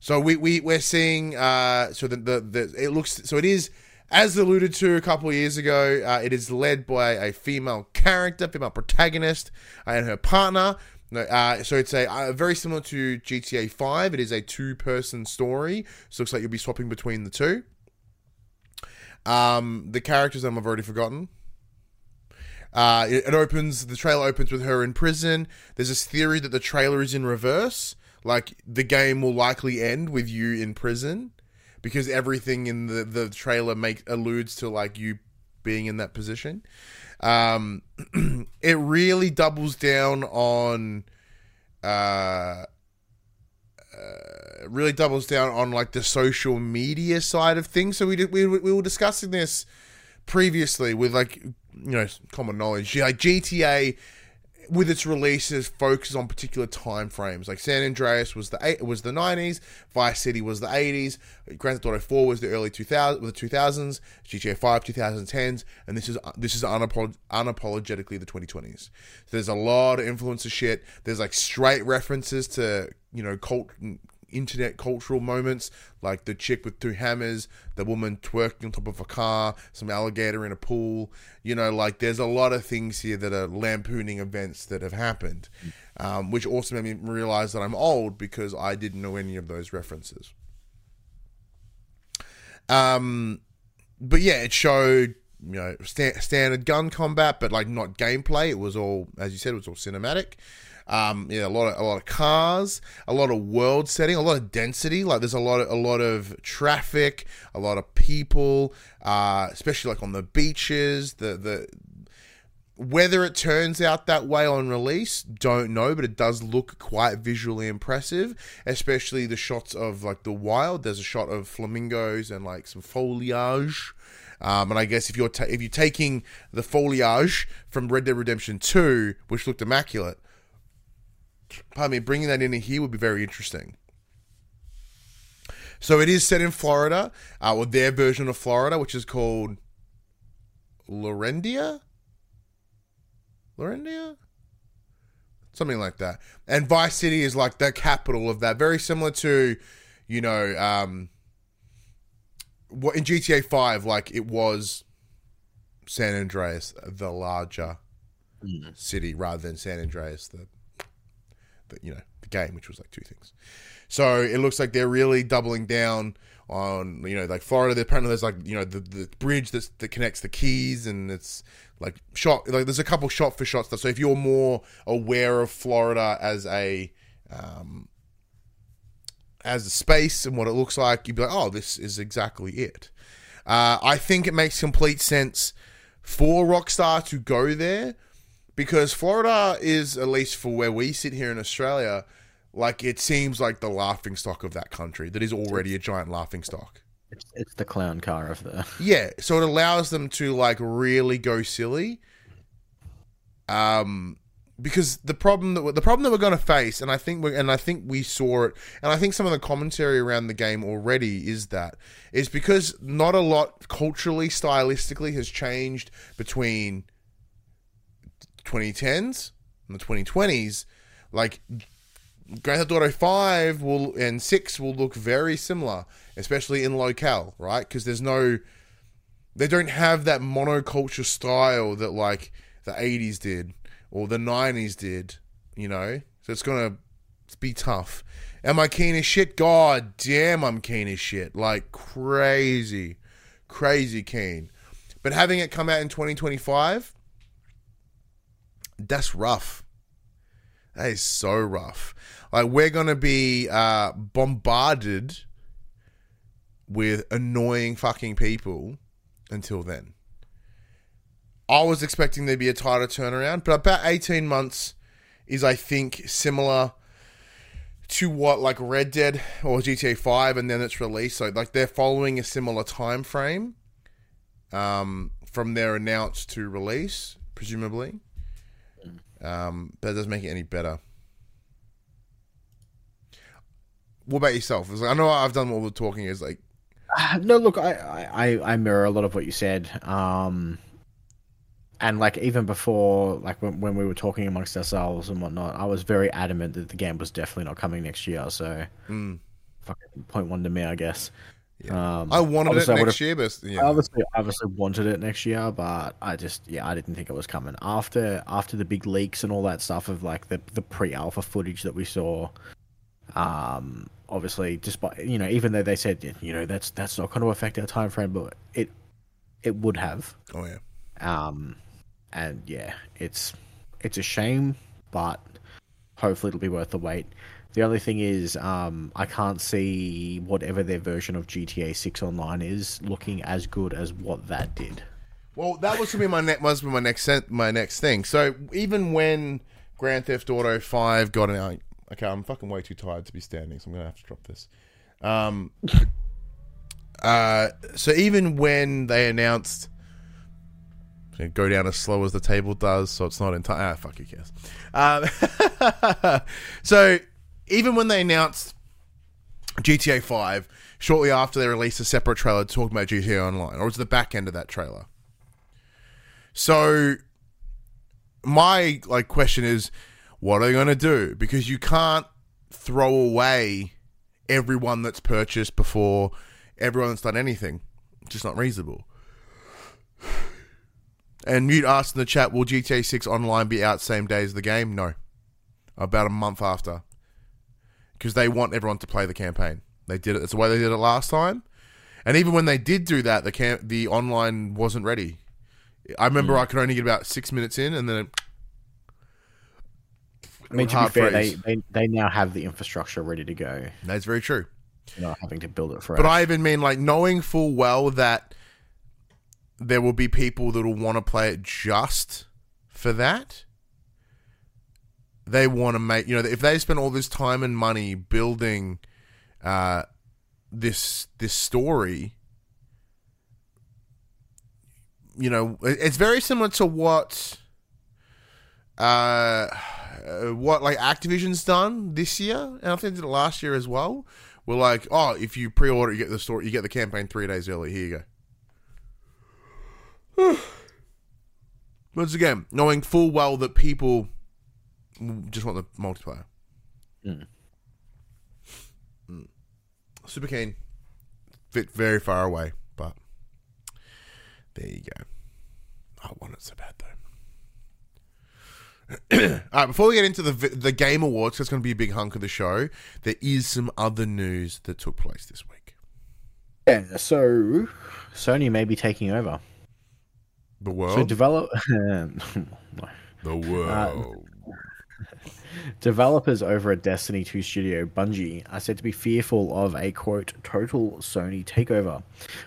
So we we we're seeing. Uh, so the, the the it looks so it is. As alluded to a couple years ago, uh, it is led by a female character, female protagonist, and her partner. Uh, so it's a uh, very similar to GTA Five. It is a two-person story. So it looks like you'll be swapping between the two. Um, the characters um, I've already forgotten. Uh, it, it opens. The trailer opens with her in prison. There's this theory that the trailer is in reverse. Like the game will likely end with you in prison, because everything in the the trailer makes alludes to like you being in that position. Um, <clears throat> it really doubles down on. Uh, uh, really doubles down on like the social media side of things. So we did, we we were discussing this previously with like you know common knowledge. Like GTA with its releases focuses on particular time frames. Like San Andreas was the eight, was the nineties, Vice City was the eighties, Grand Theft Auto Four was the early two thousand the two thousands, GTA Five two thousand tens, and this is this is unapolog- unapologetically the twenty twenties. So there's a lot of influencer shit. There's like straight references to you know cult internet cultural moments, like the chick with two hammers, the woman twerking on top of a car, some alligator in a pool. You know, like there's a lot of things here that are lampooning events that have happened, um, which also made me realize that I'm old because I didn't know any of those references. Um, but yeah, it showed you know sta- standard gun combat, but like not gameplay. It was all, as you said, it was all cinematic. Um, yeah, a lot of a lot of cars, a lot of world setting, a lot of density. Like there's a lot of a lot of traffic, a lot of people, uh, especially like on the beaches. The the whether it turns out that way on release, don't know, but it does look quite visually impressive, especially the shots of like the wild. There's a shot of flamingos and like some foliage. Um, and I guess if you're ta- if you're taking the foliage from Red Dead Redemption Two, which looked immaculate, pardon me, bringing that into here would be very interesting. So it is set in Florida, uh, or their version of Florida, which is called Lorendia. Lorendia? Something like that. And Vice City is like the capital of that. Very similar to, you know, um, what in GTA 5, like it was San Andreas, the larger Mm. city, rather than San Andreas, the, you know, the game, which was like two things. So it looks like they're really doubling down on you know like Florida. Apparently, there's like you know the the bridge that's, that connects the keys, and it's like shot like there's a couple shot for shot stuff. So if you're more aware of Florida as a um, as a space and what it looks like, you'd be like, oh, this is exactly it. Uh, I think it makes complete sense for Rockstar to go there because Florida is, at least for where we sit here in Australia, like it seems like the laughing stock of that country that is already a giant laughing stock. It's, it's the clown car of the. <laughs> Yeah, so it allows them to like really go silly. Um, because the problem that the problem that we're going to face, and I think we and I think we saw it, and I think some of the commentary around the game already is that is because not a lot culturally, stylistically has changed between 2010s and the 2020s. Like Grand Theft Auto 5 will and 6 will look very similar, especially in locale, right? Because there's no they don't have that monoculture style that like the 80s did or the 90s did, you know? So it's going to be tough. Am I keen as shit? God damn, I'm keen as shit. Like crazy, crazy keen. But having it come out in 2025, that's rough. That is so rough. Like we're gonna be uh, bombarded with annoying fucking people until then. I was expecting there'd be a tighter turnaround, but about eighteen months is, I think, similar to what like Red Dead or GTA Five, and then it's released. So like they're following a similar time frame um, from their announced to release, presumably. Um, but it doesn't make it any better. What about yourself? Like, I know I've done all the talking. Is like, <sighs> No, look, I, I, I mirror a lot of what you said. Um, and like even before, like when, when we were talking amongst ourselves and whatnot, I was very adamant that the game was definitely not coming next year. So, mm, fucking point one to me, I guess. Yeah. Um, I wanted it obviously I next would've- year, but yeah, I obviously, obviously wanted it next year, but I just, yeah, I didn't think it was coming after after the big leaks and all that stuff of like the the pre-alpha footage that we saw. Um, obviously, despite you know, even though they said you know that's that's not going to affect our time frame, but it it would have. oh yeah, Um, and yeah, it's it's a shame, but hopefully it'll be worth the wait. The only thing is, um, I can't see whatever their version of GTA Six Online is looking as good as what that did. Well, that was gonna be my next was be my next my next thing. So even when Grand Theft Auto Five got out, okay, I'm fucking way too tired to be standing, so I'm gonna have to drop this. Um, <laughs> uh, so even when they announced, go down as slow as the table does, so it's not entire. Ah, fuck, who cares? Um, <laughs> so even when they announced GTA Five, shortly after they released a separate trailer talking about GTA Online, or was the back end of that trailer? So my like question is what are they going to do because you can't throw away everyone that's purchased before everyone that's done anything. It's Just not reasonable. And Mute asked in the chat, will GTA 6 Online be out same day as the game? No. About a month after. Because they want everyone to play the campaign. They did it. That's the way they did it last time. And even when they did do that, the camp, the online wasn't ready. I remember hmm. I could only get about six minutes in, and then it, I mean, to be fair, they, they they now have the infrastructure ready to go. that's very true. You're not having to build it for But I even mean like knowing full well that there will be people that will want to play it just for that. They want to make you know if they spend all this time and money building uh, this this story. You know, it's very similar to what uh, what like Activision's done this year, and I think they did it last year as well. We're like, oh, if you pre-order, you get the story, you get the campaign three days early. Here you go. <sighs> Once again, knowing full well that people just want the multiplayer. Mm. Mm. Super keen. Fit very far away, but there you go. I want it so bad though. <clears throat> All right, before we get into the the game awards, it's going to be a big hunk of the show. There is some other news that took place this week. Yeah, so Sony may be taking over. The So world, develop <laughs> the world. Developers over at Destiny 2 studio Bungie are said to be fearful of a quote total Sony takeover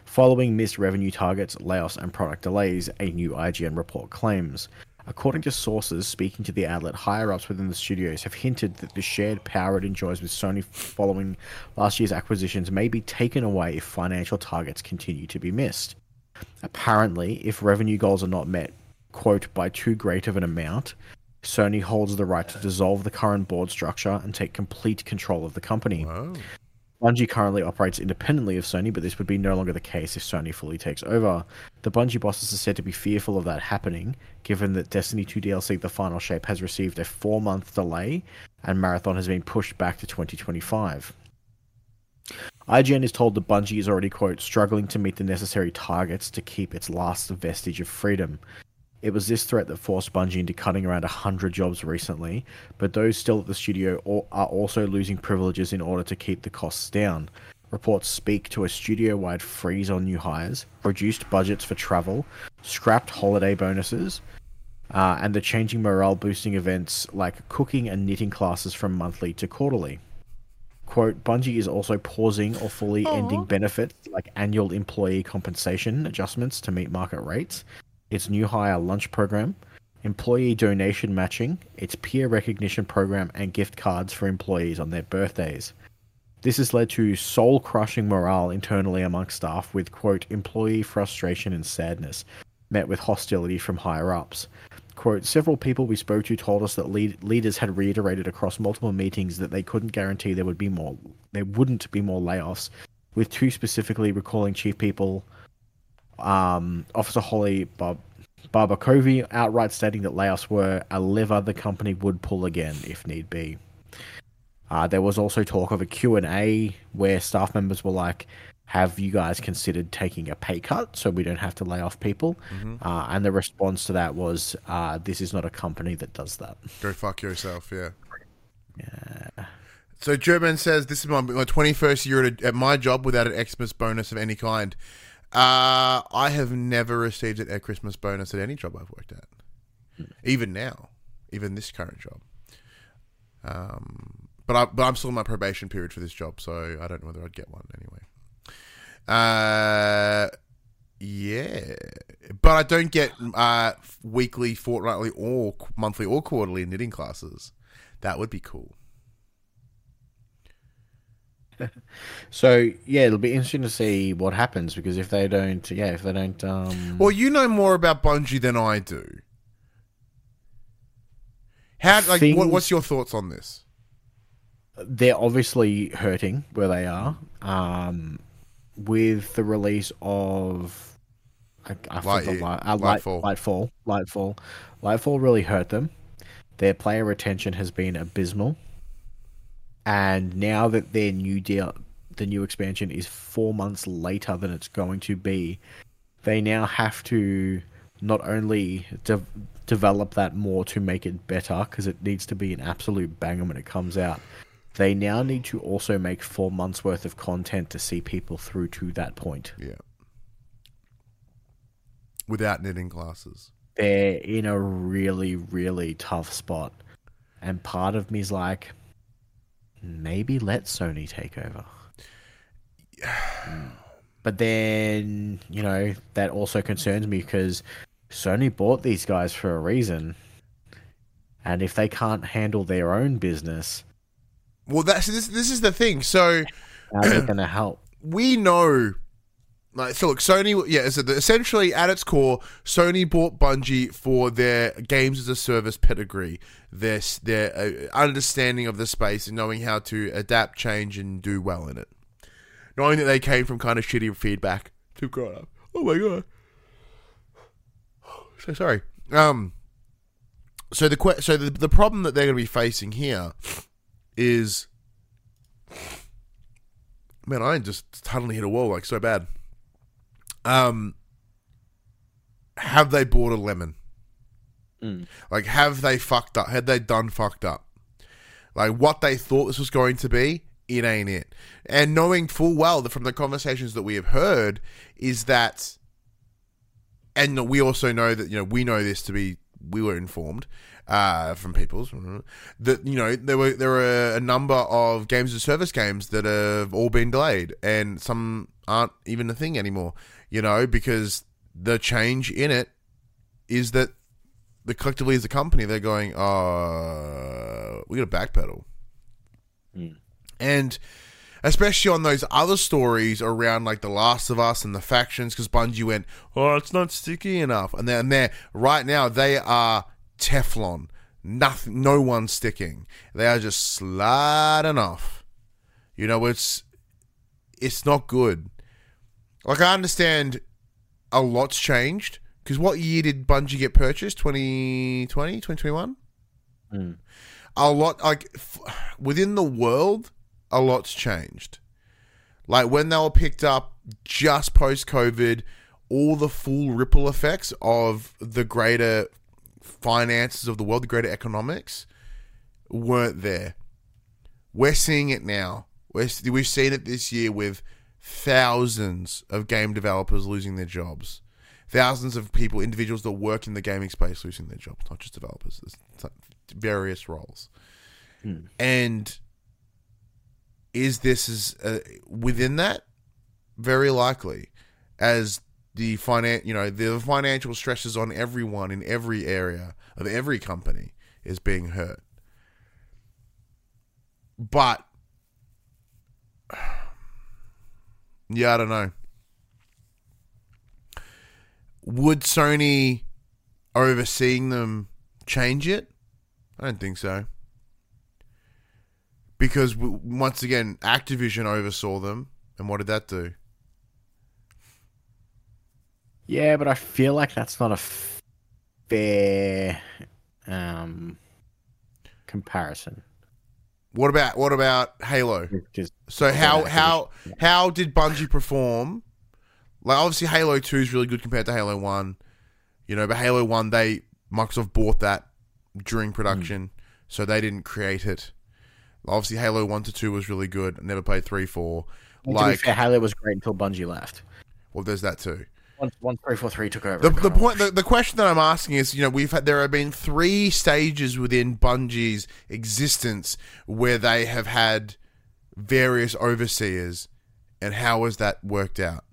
following missed revenue targets, layoffs, and product delays. A new IGN report claims. According to sources speaking to the outlet, higher ups within the studios have hinted that the shared power it enjoys with Sony following last year's acquisitions may be taken away if financial targets continue to be missed. Apparently, if revenue goals are not met, quote, by too great of an amount, Sony holds the right to dissolve the current board structure and take complete control of the company. Oh. Bungie currently operates independently of Sony, but this would be no longer the case if Sony fully takes over. The Bungie bosses are said to be fearful of that happening, given that Destiny 2 DLC The Final Shape has received a four month delay and Marathon has been pushed back to 2025. IGN is told that Bungie is already, quote, struggling to meet the necessary targets to keep its last vestige of freedom. It was this threat that forced Bungie into cutting around 100 jobs recently, but those still at the studio are also losing privileges in order to keep the costs down. Reports speak to a studio wide freeze on new hires, reduced budgets for travel, scrapped holiday bonuses, uh, and the changing morale boosting events like cooking and knitting classes from monthly to quarterly. Quote, Bungie is also pausing or fully ending benefits like annual employee compensation adjustments to meet market rates, its new hire lunch program, employee donation matching, its peer recognition program, and gift cards for employees on their birthdays. This has led to soul crushing morale internally amongst staff, with, quote, employee frustration and sadness, met with hostility from higher ups. Quote, several people we spoke to told us that lead- leaders had reiterated across multiple meetings that they couldn't guarantee there would be more, there wouldn't be more layoffs, with two specifically recalling chief people, um, Officer Holly Bob Barbacovi outright stating that layoffs were a lever the company would pull again if need be. Uh, there was also talk of a Q&A where staff members were like, have you guys considered taking a pay cut so we don't have to lay off people? Uh, and the response to that was, uh, this is not a company that does that. Go fuck yourself, yeah. So German says this is my, my 21st year at, a, at my job without an Xmas bonus of any kind. Uh, I have never received an, a Christmas bonus at any job I've worked at, even now, even this current job. Um, but I but I'm still in my probation period for this job, so I don't know whether I'd get one anyway. Uh, yeah, but I don't get uh weekly, fortnightly, or monthly or quarterly knitting classes. That would be cool. <laughs> So yeah, it'll be interesting to see what happens because if they don't, yeah, if they don't, um, Well, you know more about Bungie than I do. How like what, what's your thoughts on this? they're obviously hurting where they are. Um, with the release of I, I Light- the uh, Light, Lightfall. Lightfall, Lightfall, Lightfall really hurt them. Their player retention has been abysmal, and now that their new deal, the new expansion is four months later than it's going to be, they now have to not only de- develop that more to make it better because it needs to be an absolute banger when it comes out. They now need to also make four months worth of content to see people through to that point. Yeah. Without knitting glasses. They're in a really, really tough spot. And part of me's like, maybe let Sony take over. <sighs> But then, you know, that also concerns me because Sony bought these guys for a reason. And if they can't handle their own business, Well, that's this. This is the thing. So how's it <clears throat> going to help? we know. Like, so look, Sony, yeah, so essentially at its core, Sony bought Bungie for their games as a service pedigree, their their uh, understanding of the space and knowing how to adapt, change, and do well in it. Knowing that they came from kind of shitty feedback to grow up. Oh my god, <sighs> so sorry. Um, so the que- so the the problem that they're going to be facing here is man, I just suddenly hit a wall like so bad. Um, have they bought a lemon? Mm. Like, have they fucked up? Had they done fucked up? Like, what they thought this was going to be, it ain't it. And knowing full well that from the conversations that we have heard is that, and we also know that you know we know this to be we were informed uh, from people's that you know there were there were a number of games of service games that have all been delayed and some aren't even a thing anymore. You know because the change in it is that the collectively as a company they're going, uh, we got to backpedal, Mm. and especially on those other stories around like The Last of Us and the factions, because Bungie went, oh, it's not sticky enough, and they're, right now they are Teflon, nothing, no one's sticking. They are just sliding off. You know, it's it's not good. Like I understand a lot's changed because what year did Bungie get purchased? 2020, 2021? Mm. A lot, like f- within the world, a lot's changed. Like when they were picked up just post COVID, all the full ripple effects of the greater finances of the world, the greater economics, weren't there. We're seeing it now. We're, we've seen it this year with thousands of game developers losing their jobs, thousands of people, individuals that work in the gaming space losing their jobs, not just developers, various roles. Hmm. And is this is uh, within that? Very likely, as the finan- you know, the financial stresses on everyone in every area of every company is being hurt. But yeah, I don't know. Would Sony overseeing them change it? I don't think so. Because once again, Activision oversaw them, and what did that do? Yeah, but I feel like that's not a fair um, comparison. What about what about Halo? So how how how did Bungie perform? Like obviously Halo Two is really good compared to Halo One, you know. But Halo One, they Microsoft bought that during production, mm. so they didn't create it. Obviously, Halo One to Two was really good. I never played three, four. Like, fair, Halo was great until Bungie left. well, there's that too. Once, once three four three took over. The, the point, the, the question that I'm asking is, you know, we've had there have been three stages within Bungie's existence where they have had various overseers, and how has that worked out?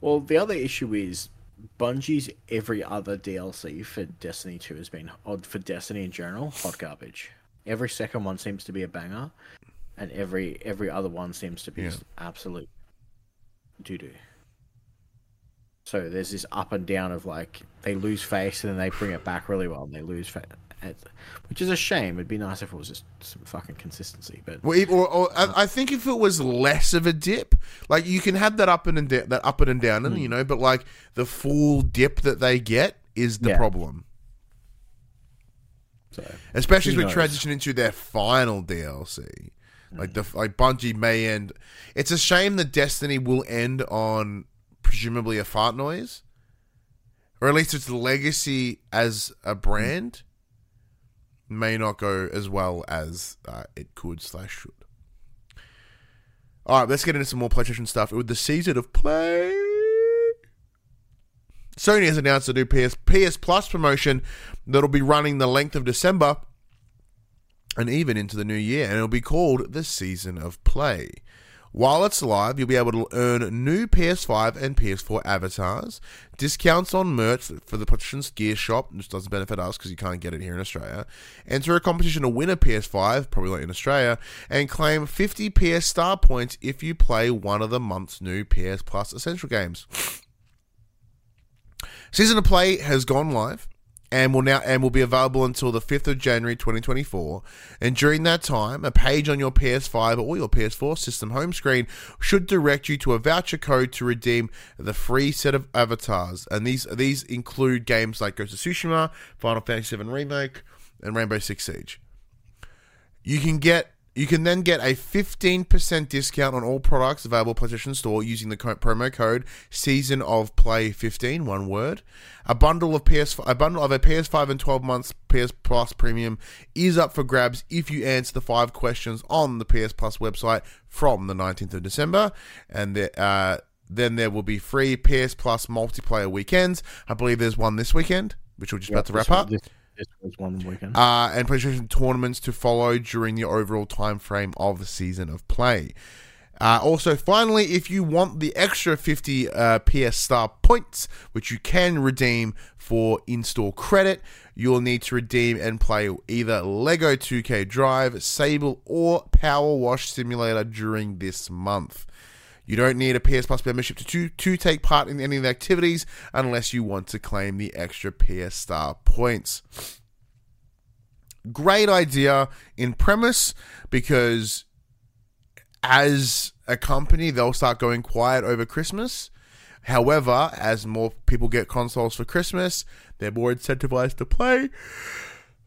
Well, the other issue is Bungie's every other DLC for Destiny 2 has been odd for Destiny in general, hot garbage. Every second one seems to be a banger, and every every other one seems to be Yeah. absolute doo doo. So there's this up and down of like they lose face and then they bring it back really well and they lose face, which is a shame. It'd be nice if it was just some fucking consistency, but Well, or, or I, I think if it was less of a dip, like you can have that up and, and da- that up and and down, and hmm. you know, but like the full dip that they get is the Yeah. problem. So especially as we knows? transition into their final DLC. Like hmm. the like Bungie may end. It's a shame that Destiny will end on presumably a fart noise, or at least its legacy as a brand may not go as well as uh, it could slash should. All right, let's get into some more PlayStation stuff with the season of play. Sony has announced a new PS PS Plus promotion that'll be running the length of December and even into the new year, and it'll be called the Season of Play. While it's live, you'll be able to earn new PS5 and PS4 avatars, discounts on merch for the PlayStation's Gear Shop, which doesn't benefit us because you can't get it here in Australia, enter a competition to win a PS5, probably not in Australia, and claim 50 PS Star points if you play one of the month's new PS Plus Essential games. Season of Play has gone live and will now and will be available until the 5th of January 2024. And during that time, a page on your PS5 or your PS4 system home screen should direct you to a voucher code to redeem the free set of avatars. And these these include games like Ghost of Tsushima, Final Fantasy VII Remake, and Rainbow Six Siege. You can get you can then get a 15% discount on all products available at PlayStation Store using the co- promo code Season of Play 15, one word. A bundle of PS a bundle of a PS5 and 12 months PS Plus Premium is up for grabs if you answer the five questions on the PS Plus website from the 19th of December, and the, uh, then there will be free PS Plus multiplayer weekends. I believe there's one this weekend, which we're just about to wrap up This, this was one weekend. uh, and PlayStation tournaments to follow during the overall time frame of the season of play. Uh, also, finally, if you want the extra 50 uh, PS Star points, which you can redeem for in-store credit, you'll need to redeem and play either Lego 2K Drive, Sable, or PowerWash Simulator during this month. You don't need a PS Plus membership to, to, take part in any of the activities unless you want to claim the extra PS Star points. Great idea in premise because as a company they'll start going quiet over christmas. However as more people get consoles for christmas they're more incentivized to play.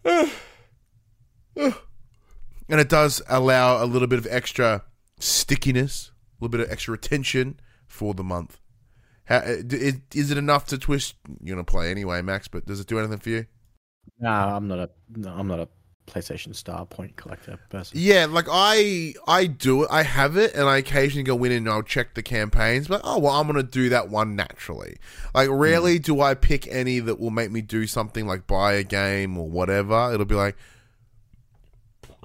<sighs> <sighs> <sighs> And it does allow a little bit of extra stickiness a little bit of extra attention for the month How, uh, is is it enough to twist you're gonna play anyway max but does it do anything for you no, I'm not a. No, I'm not a PlayStation Star point collector person. Yeah, like I I do it. I have it, and I occasionally go in and I'll check the campaigns. But oh well, I'm gonna do that one naturally. Like rarely do I pick any that will make me do something like buy a game or whatever. It'll be like,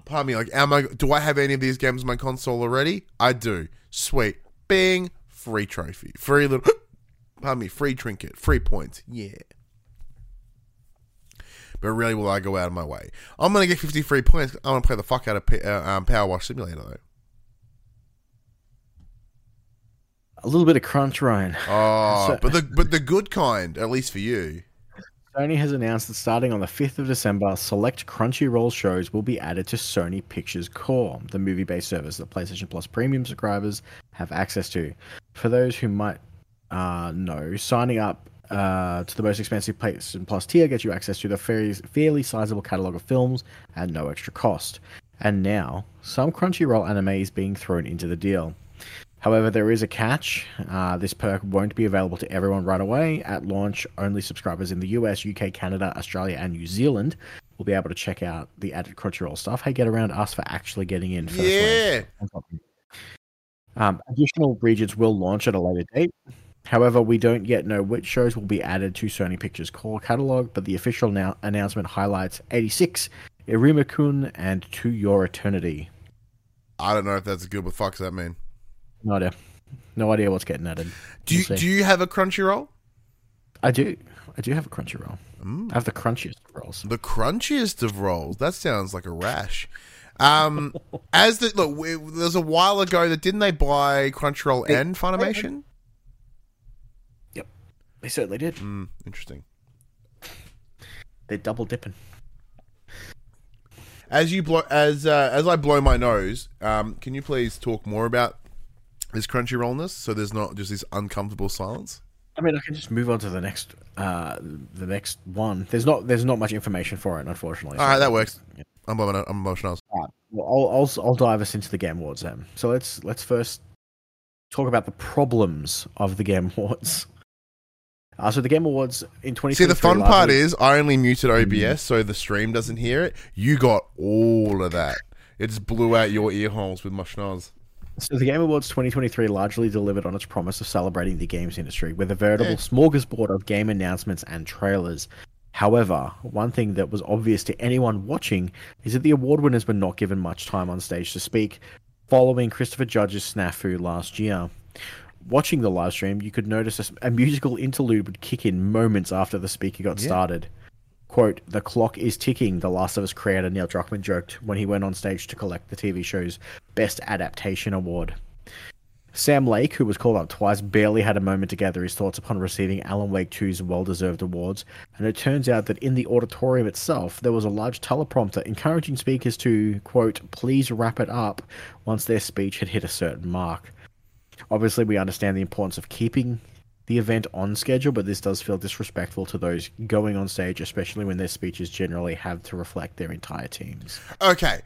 pardon me, like am I? Do I have any of these games on my console already? I do. Sweet, bing, free trophy, free little, <gasps> pardon me, free trinket, free points. Yeah. But really, will I go out of my way? I'm going to get 50 free points. I'm gonna play the fuck out of P- uh, um, PowerWash Simulator, though. A little bit of crunch, Ryan. Oh, <laughs> So- but the but the good kind, at least for you. Sony has announced that starting on the 5th of December, select Crunchyroll shows will be added to Sony Pictures Core, the movie based service that PlayStation Plus premium subscribers have access to. For those who might uh, know, signing up uh, to the most expensive PlayStation Plus tier gets you access to the fairly, fairly sizable catalogue of films at no extra cost. And now, some Crunchyroll anime is being thrown into the deal. However, there is a catch. Uh, this perk won't be available to everyone right away. At launch, only subscribers in the US, UK, Canada, Australia, and New Zealand will be able to check out the added Crunchyroll stuff. Hey, get around us for actually getting in first. Yeah. Um, additional regions will launch at a later date. However, we don't yet know which shows will be added to Sony Pictures core catalog, but the official now- announcement highlights 86, Iruma-kun, and To Your Eternity. I don't know if that's good. What the fuck does that mean? No idea. No idea what's getting added. Do you, We'll do you have a Crunchyroll? I do. I do have a Crunchyroll. Mm. I have the crunchiest rolls. The crunchiest of rolls. That sounds like a rash. Um, <laughs> as the look, we, there's a while ago that didn't they buy Crunchyroll They- and Funimation? Yep. They certainly did. Mm, interesting. They're double dipping. As you blow, as uh, as I blow my nose, um, can you please talk more about this Crunchyrollness so there's not just this uncomfortable silence? I mean, I can just move on to the next, uh, the next one. There's not, there's not much information for it, unfortunately. All right, that works. I'm, I'm emotional. Right. Well, I'll, I'll, I'll dive us into the Game Awards then. So let's let's first talk about the problems of the Game Awards. Uh, so the Game Awards in 2023. See, the fun part largely- is I only muted OBS so the stream doesn't hear it. You got all of that. It just blew out your ear holes with my schnoz. So the Game Awards 2023 largely delivered on its promise of celebrating the games industry with a veritable Yeah. smorgasbord of game announcements and trailers. However, one thing that was obvious to anyone watching is that the award winners were not given much time on stage to speak, following Christopher Judge's snafu last year. Watching the live stream, you could notice a musical interlude would kick in moments after the speaker got Yeah. started. Quote, the clock is ticking, The Last of Us creator Neil Druckmann joked when he went on stage to collect the TV show's Best Adaptation Award. Sam Lake, who was called up twice, barely had a moment to gather his thoughts upon receiving Alan Wake 2's well deserved awards, and it turns out that in the auditorium itself, there was a large teleprompter encouraging speakers to, quote, please wrap it up once their speech had hit a certain mark. Obviously, we understand the importance of keeping the event on schedule, but this does feel disrespectful to those going on stage, especially when their speeches generally have to reflect their entire teams. Okay.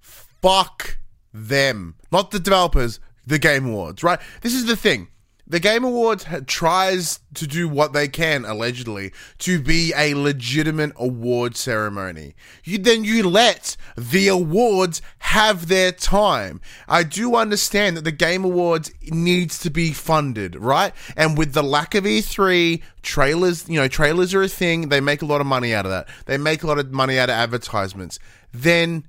Fuck them. Not the developers, the Game Awards, right? This is the thing. The Game Awards tries to do what they can, allegedly, to be a legitimate award ceremony. You then you let the awards have their time. I do understand that the Game Awards needs to be funded, right? And with the lack of E3, trailers, you know, trailers are a thing. They make a lot of money out of that. They make a lot of money out of advertisements. Then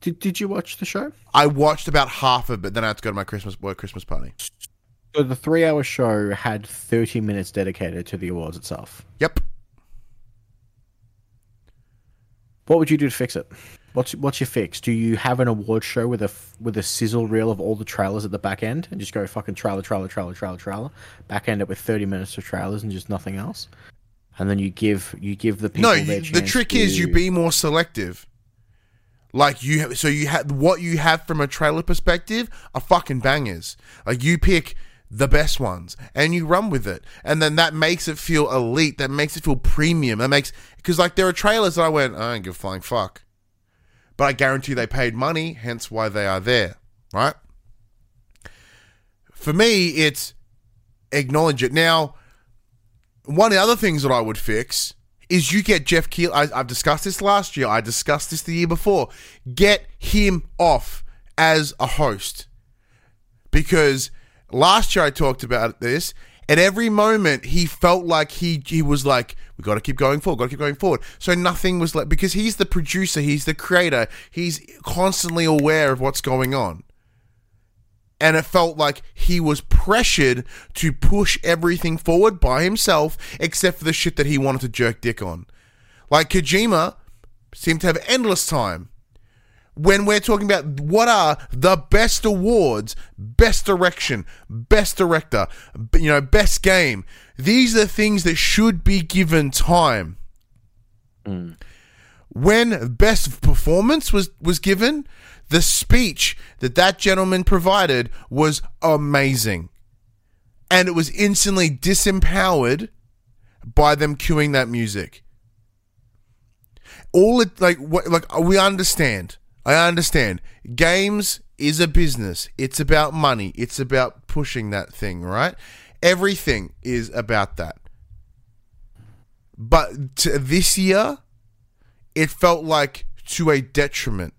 Did, did you watch the show? I watched about half of it. Then I had to go to my Christmas work Christmas party. So the three hour show had 30 minutes dedicated to the awards itself. Yep. What would you do to fix it? What's what's your fix? Do you have an award show with a with a sizzle reel of all the trailers at the back end and just go fucking trailer trailer trailer trailer trailer, back end it with 30 minutes of trailers and just nothing else? And then you give you give the people No, you, the trick is you be more selective. Like you, have, so you have what you have from a trailer perspective are fucking bangers. Like you pick the best ones and you run with it, and then that makes it feel elite. That makes it feel premium. That makes because like there are trailers that I went, I don't give a flying fuck, but I guarantee they paid money, hence why they are there, right? For me, it's acknowledge it now. One of the other things that I would fix is you get Jeff Keighley. I've discussed this last year. I discussed this the year before. Get him off as a host because last year I talked about this. At every moment, he felt like he he was like, "We got to keep going forward. Got to keep going forward." So nothing was like because he's the producer, he's the creator, he's constantly aware of what's going on and it felt like he was pressured to push everything forward by himself except for the shit that he wanted to jerk dick on. Like Kojima seemed to have endless time. When we're talking about what are the best awards, best direction, best director, you know, best game, these are things that should be given time. Mm. When best performance was was given, the speech that that gentleman provided was amazing. And it was instantly disempowered by them cueing that music. All it like what like we understand. I understand. Games is a business. It's about money. It's about pushing that thing, right? Everything is about that. But this year, it felt like to a detriment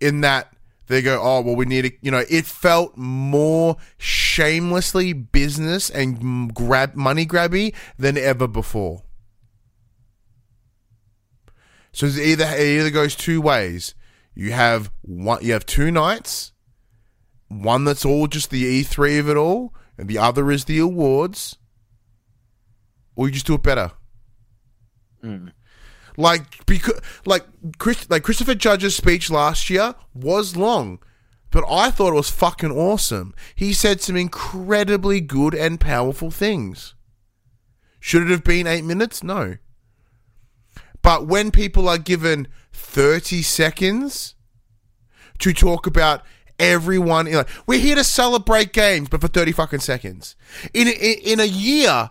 in that they go, oh, well, we need to, you know, it felt more shamelessly business and mm, grab money grabby than ever before. So it's either it either goes two ways. You have one, you have two nights, one that's all just the E3 of it all, and the other is the awards, or you just do it better. Like because like Chris, like Christopher Judge's speech last year was long, but I thought it was fucking awesome. He said some incredibly good and powerful things. Should it have been 8 minutes? No. But when people are given 30 seconds to talk about everyone like we're here to celebrate games, but for thirty fucking seconds. In in, in a year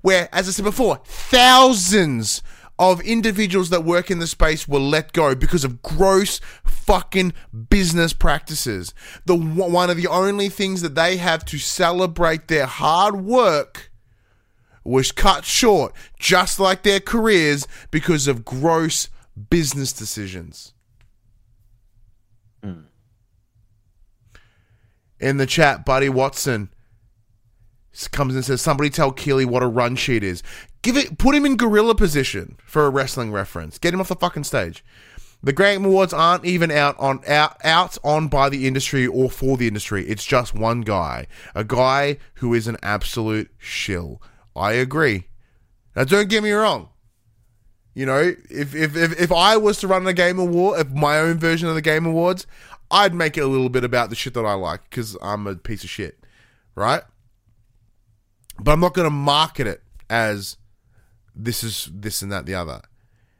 where, as I said before, thousands of individuals that work in the space were let go because of gross fucking business practices. The one of the only things that they have to celebrate their hard work was cut short, just like their careers, because of gross business decisions. Mm. In the chat, Buddy Watson comes and says, "Somebody tell Keighley what a run sheet is. Give it, put him in gorilla position for a wrestling reference. Get him off the fucking stage." The Game Awards aren't even out on out out on by the industry or for the industry. It's just one guy, a guy who is an absolute shill. I agree. Now, don't get me wrong. You know, if if if, if I was to run a Game Award, if my own version of the Game Awards, I'd make it a little bit about the shit that I like because I'm a piece of shit, right? But I'm not going to market it as this is this and that the other.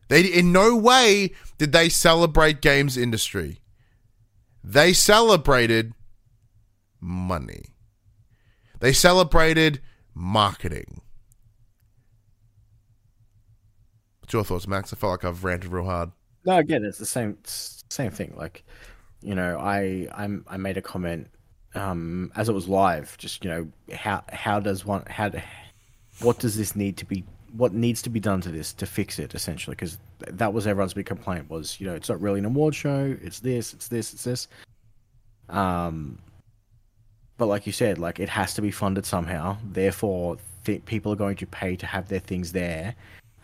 They in no way did they celebrate games industry. They celebrated money. They celebrated marketing. What's your thoughts, Max? I felt like I've ranted real hard. No, again, it's the same same thing. Like, you know, I I'm, I made a comment um, as it was live. Just you know, how how does one how what does this need to be? What needs to be done to this to fix it? Essentially, because that was everyone's big complaint was you know it's not really an award show. It's this. It's this. It's this. Um, but like you said, like it has to be funded somehow. Therefore, th- people are going to pay to have their things there,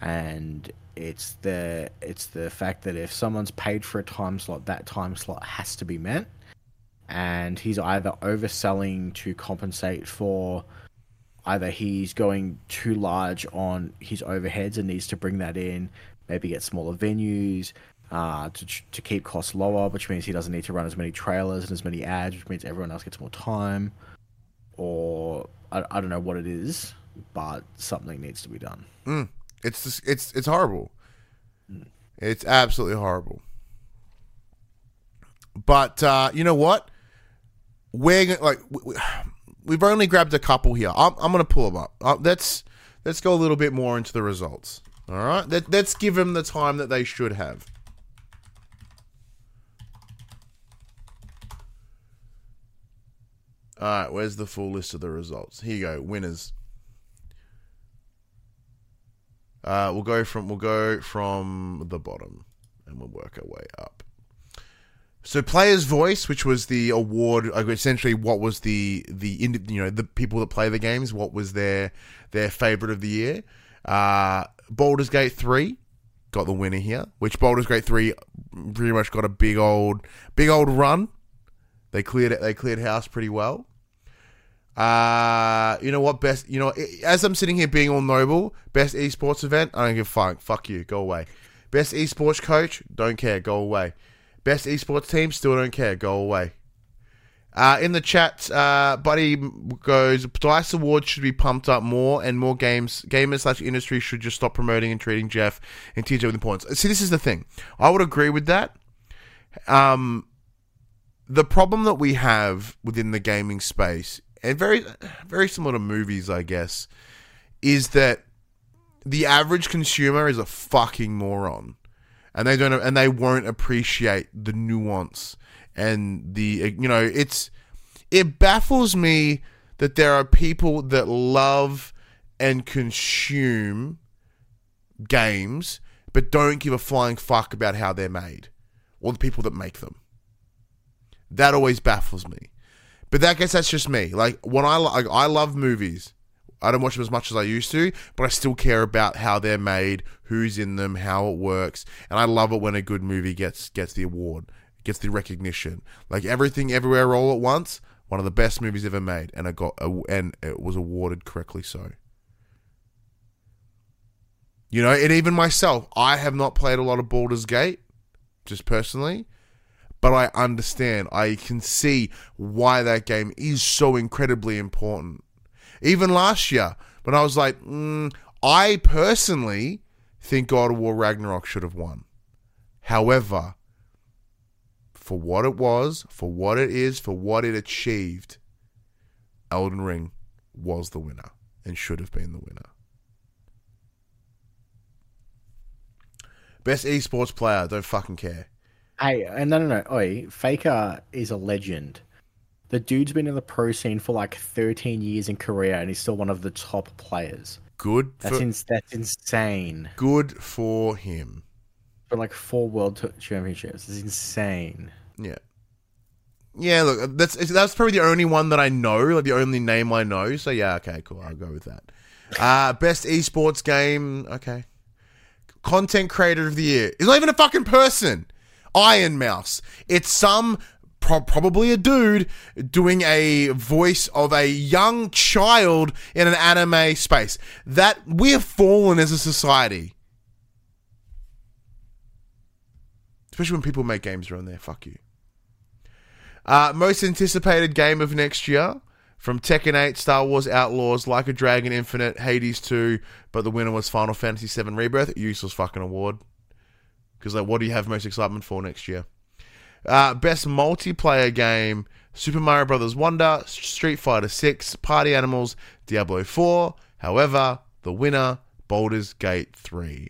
and it's the it's the fact that if someone's paid for a time slot, that time slot has to be met and he's either overselling to compensate for either he's going too large on his overheads and needs to bring that in, maybe get smaller venues uh, to, to keep costs lower, which means he doesn't need to run as many trailers and as many ads, which means everyone else gets more time. Or I, I don't know what it is, but something needs to be done. Mm. It's just, it's it's horrible. Mm. It's absolutely horrible. But uh, you know what? we're like we've only grabbed a couple here. I'm, I'm going to pull them up. Uh, let's let's go a little bit more into the results. All right, Let, let's give them the time that they should have. All right, where's the full list of the results? Here you go, winners. Uh, we'll go from we'll go from the bottom, and we'll work our way up. So player's voice, which was the award, essentially what was the the you know the people that play the games, what was their their favorite of the year. Uh, Baldur's Gate three got the winner here, which Baldur's Gate three pretty much got a big old big old run. They cleared it. They cleared house pretty well. Uh, you know what? Best, you know, as I'm sitting here being all noble, best esports event. I don't give a fuck. Fuck you. Go away. Best esports coach. Don't care. Go away. Best esports team, still don't care. Go away. Uh, in the chat, uh, Buddy goes, Dice Awards should be pumped up more, and more games, gamers slash industry should just stop promoting and treating Jeff and TJ with importance. See, this is the thing. I would agree with that. Um, the problem that we have within the gaming space, and very, very similar to movies, I guess, is that the average consumer is a fucking moron and they don't and they won't appreciate the nuance and the you know it's it baffles me that there are people that love and consume games but don't give a flying fuck about how they're made or the people that make them. That always baffles me. But that guess that's just me. Like when i like i love movies I don't watch them as much as I used to, but I still care about how they're made, who's in them, how it works, and I love it when a good movie gets gets the award, gets the recognition. Like everything, everywhere, all at once, one of the best movies ever made, and it got and it was awarded correctly so. You know, and even myself, I have not played a lot of Baldur's Gate, just personally, but I understand. I can see why that game is so incredibly important even last year, when I was like, mm, I personally think God of War Ragnarok should have won. However, for what it was, for what it is, for what it achieved, Elden Ring was the winner and should have been the winner. Best esports player, don't fucking care. Hey, no, no, no. Oi, Faker is a legend. The dude's been in the pro scene for like 13 years in Korea, and he's still one of the top players. Good That's for, ins- that's insane. good for him. For like four world championships, it's insane. Yeah. Yeah, look, that's that's probably the only one that I know, like the only name I know. So yeah, okay, cool. I'll go with that. Uh, best esports game, okay. Content creator of the year. It's not even a fucking person. Iron Mouse. It's some pro- probably a dude doing a voice of a young child in an anime space. That we have fallen as a society. Especially when people make games around there. Fuck you. Uh, most anticipated game of next year from Tekken 8, Star Wars Outlaws, Like a Dragon Infinite, Hades 2, but the winner was Final Fantasy 7 Rebirth. Useless fucking award. Because like, what do you have most excitement for next year? Uh, best multiplayer game: Super Mario Brothers Wonder, Street Fighter 6, Party Animals, Diablo 4. However, the winner, Baldur's Gate 3.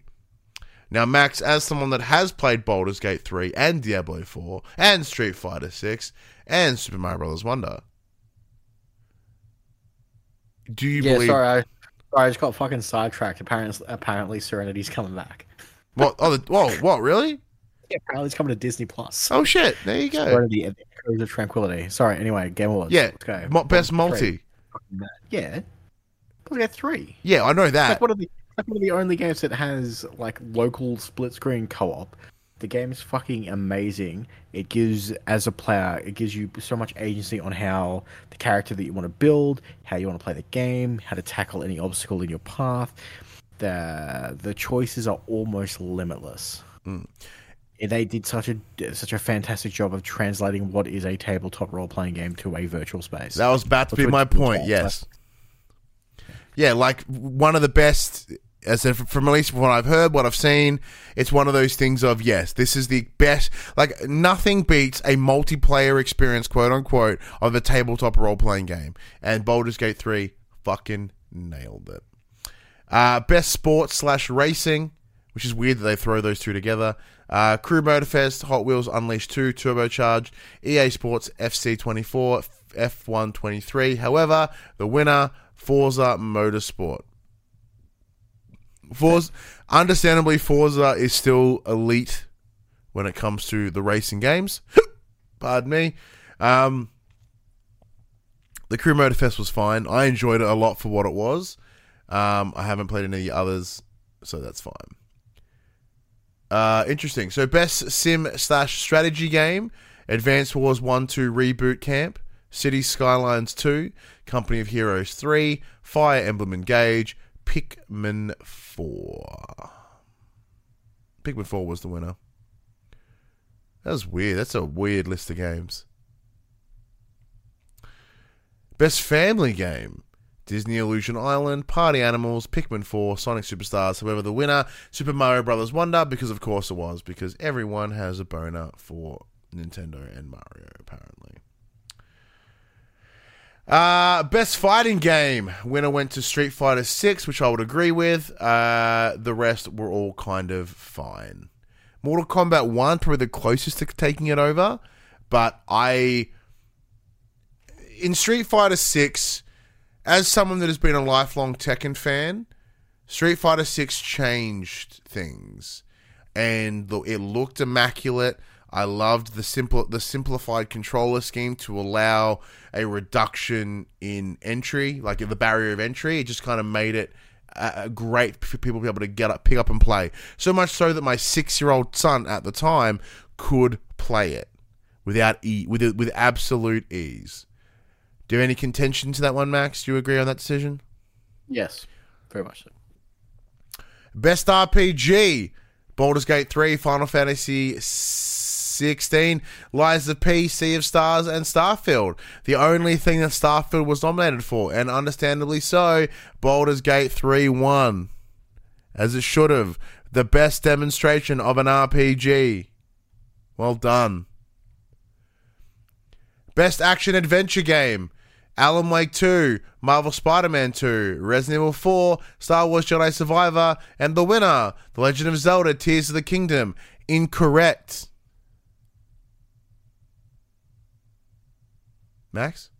Now, Max, as someone that has played Baldur's Gate 3 and Diablo 4 and Street Fighter 6 and Super Mario Bros. Wonder, do you yeah, believe sorry, I, sorry, I just got fucking sidetracked. Apparently, apparently, Serenity's coming back. what? Oh, the, whoa, what? Really? Yeah, apparently, it's coming to Disney Plus. Oh shit! There you go. And the Echoes of Tranquility. Sorry, anyway, Game Awards. Yeah, let's go. mo- best multi. Yeah, got three. Yeah, I know It's that. like one of the like one of the only games that has like local split screen co op. The game is fucking amazing. It gives as a player, it gives you so much agency on how the character that you want to build, how you want to play the game, how to tackle any obstacle in your path. The the choices are almost limitless. Mm. They did such a such a fantastic job of translating what is a tabletop role playing game to a virtual space. That was about to be my point. Yes. Yeah, like one of the best. As I said, from at least what I've heard, what I've seen, it's one of those things of yes, this is the best. Like nothing beats a multiplayer experience, quote unquote, of a tabletop role playing game. And Baldur's Gate three fucking nailed it. Uh, best sports slash racing, which is weird that they throw those two together. Uh, Crew Motorfest, Hot Wheels Unleashed 2, Turbocharged, EA Sports FC24, F123. However, the winner, Forza Motorsport. Forza, understandably, Forza is still elite when it comes to the racing games. <coughs> Pardon me. Um, the Crew Motorfest was fine. I enjoyed it a lot for what it was. Um, I haven't played any others, so that's fine. Uh, interesting. So, best sim slash strategy game: Advanced Wars One, Two Reboot Camp, City Skylines Two, Company of Heroes Three, Fire Emblem Engage, Pikmin Four. Pikmin Four was the winner. That was weird. That's a weird list of games. Best family game. Disney Illusion Island, Party Animals, Pikmin 4, Sonic Superstars. However, the winner, Super Mario Brothers Wonder, because of course it was, because everyone has a boner for Nintendo and Mario, apparently. Uh, best fighting game. Winner went to Street Fighter 6, which I would agree with. Uh, the rest were all kind of fine. Mortal Kombat 1, probably the closest to taking it over, but I. In Street Fighter 6, as someone that has been a lifelong Tekken fan, Street Fighter 6 changed things. And it looked immaculate. I loved the simple the simplified controller scheme to allow a reduction in entry, like the barrier of entry. It just kind of made it uh, great for people to be able to get up, pick up and play. So much so that my six year old son at the time could play it without e with with absolute ease. Do you have any contention to that one, Max? Do you agree on that decision? Yes, very much so. Best RPG: Baldur's Gate 3, Final Fantasy 16, Lies of P, Sea of Stars, and Starfield. The only thing that Starfield was nominated for, and understandably so, Baldur's Gate 3 won. As it should have. The best demonstration of an RPG. Well done. Best action adventure game. Alan Wake 2, Marvel Spider Man 2, Resident Evil 4, Star Wars Jedi Survivor, and the winner, The Legend of Zelda Tears of the Kingdom. Incorrect. Max?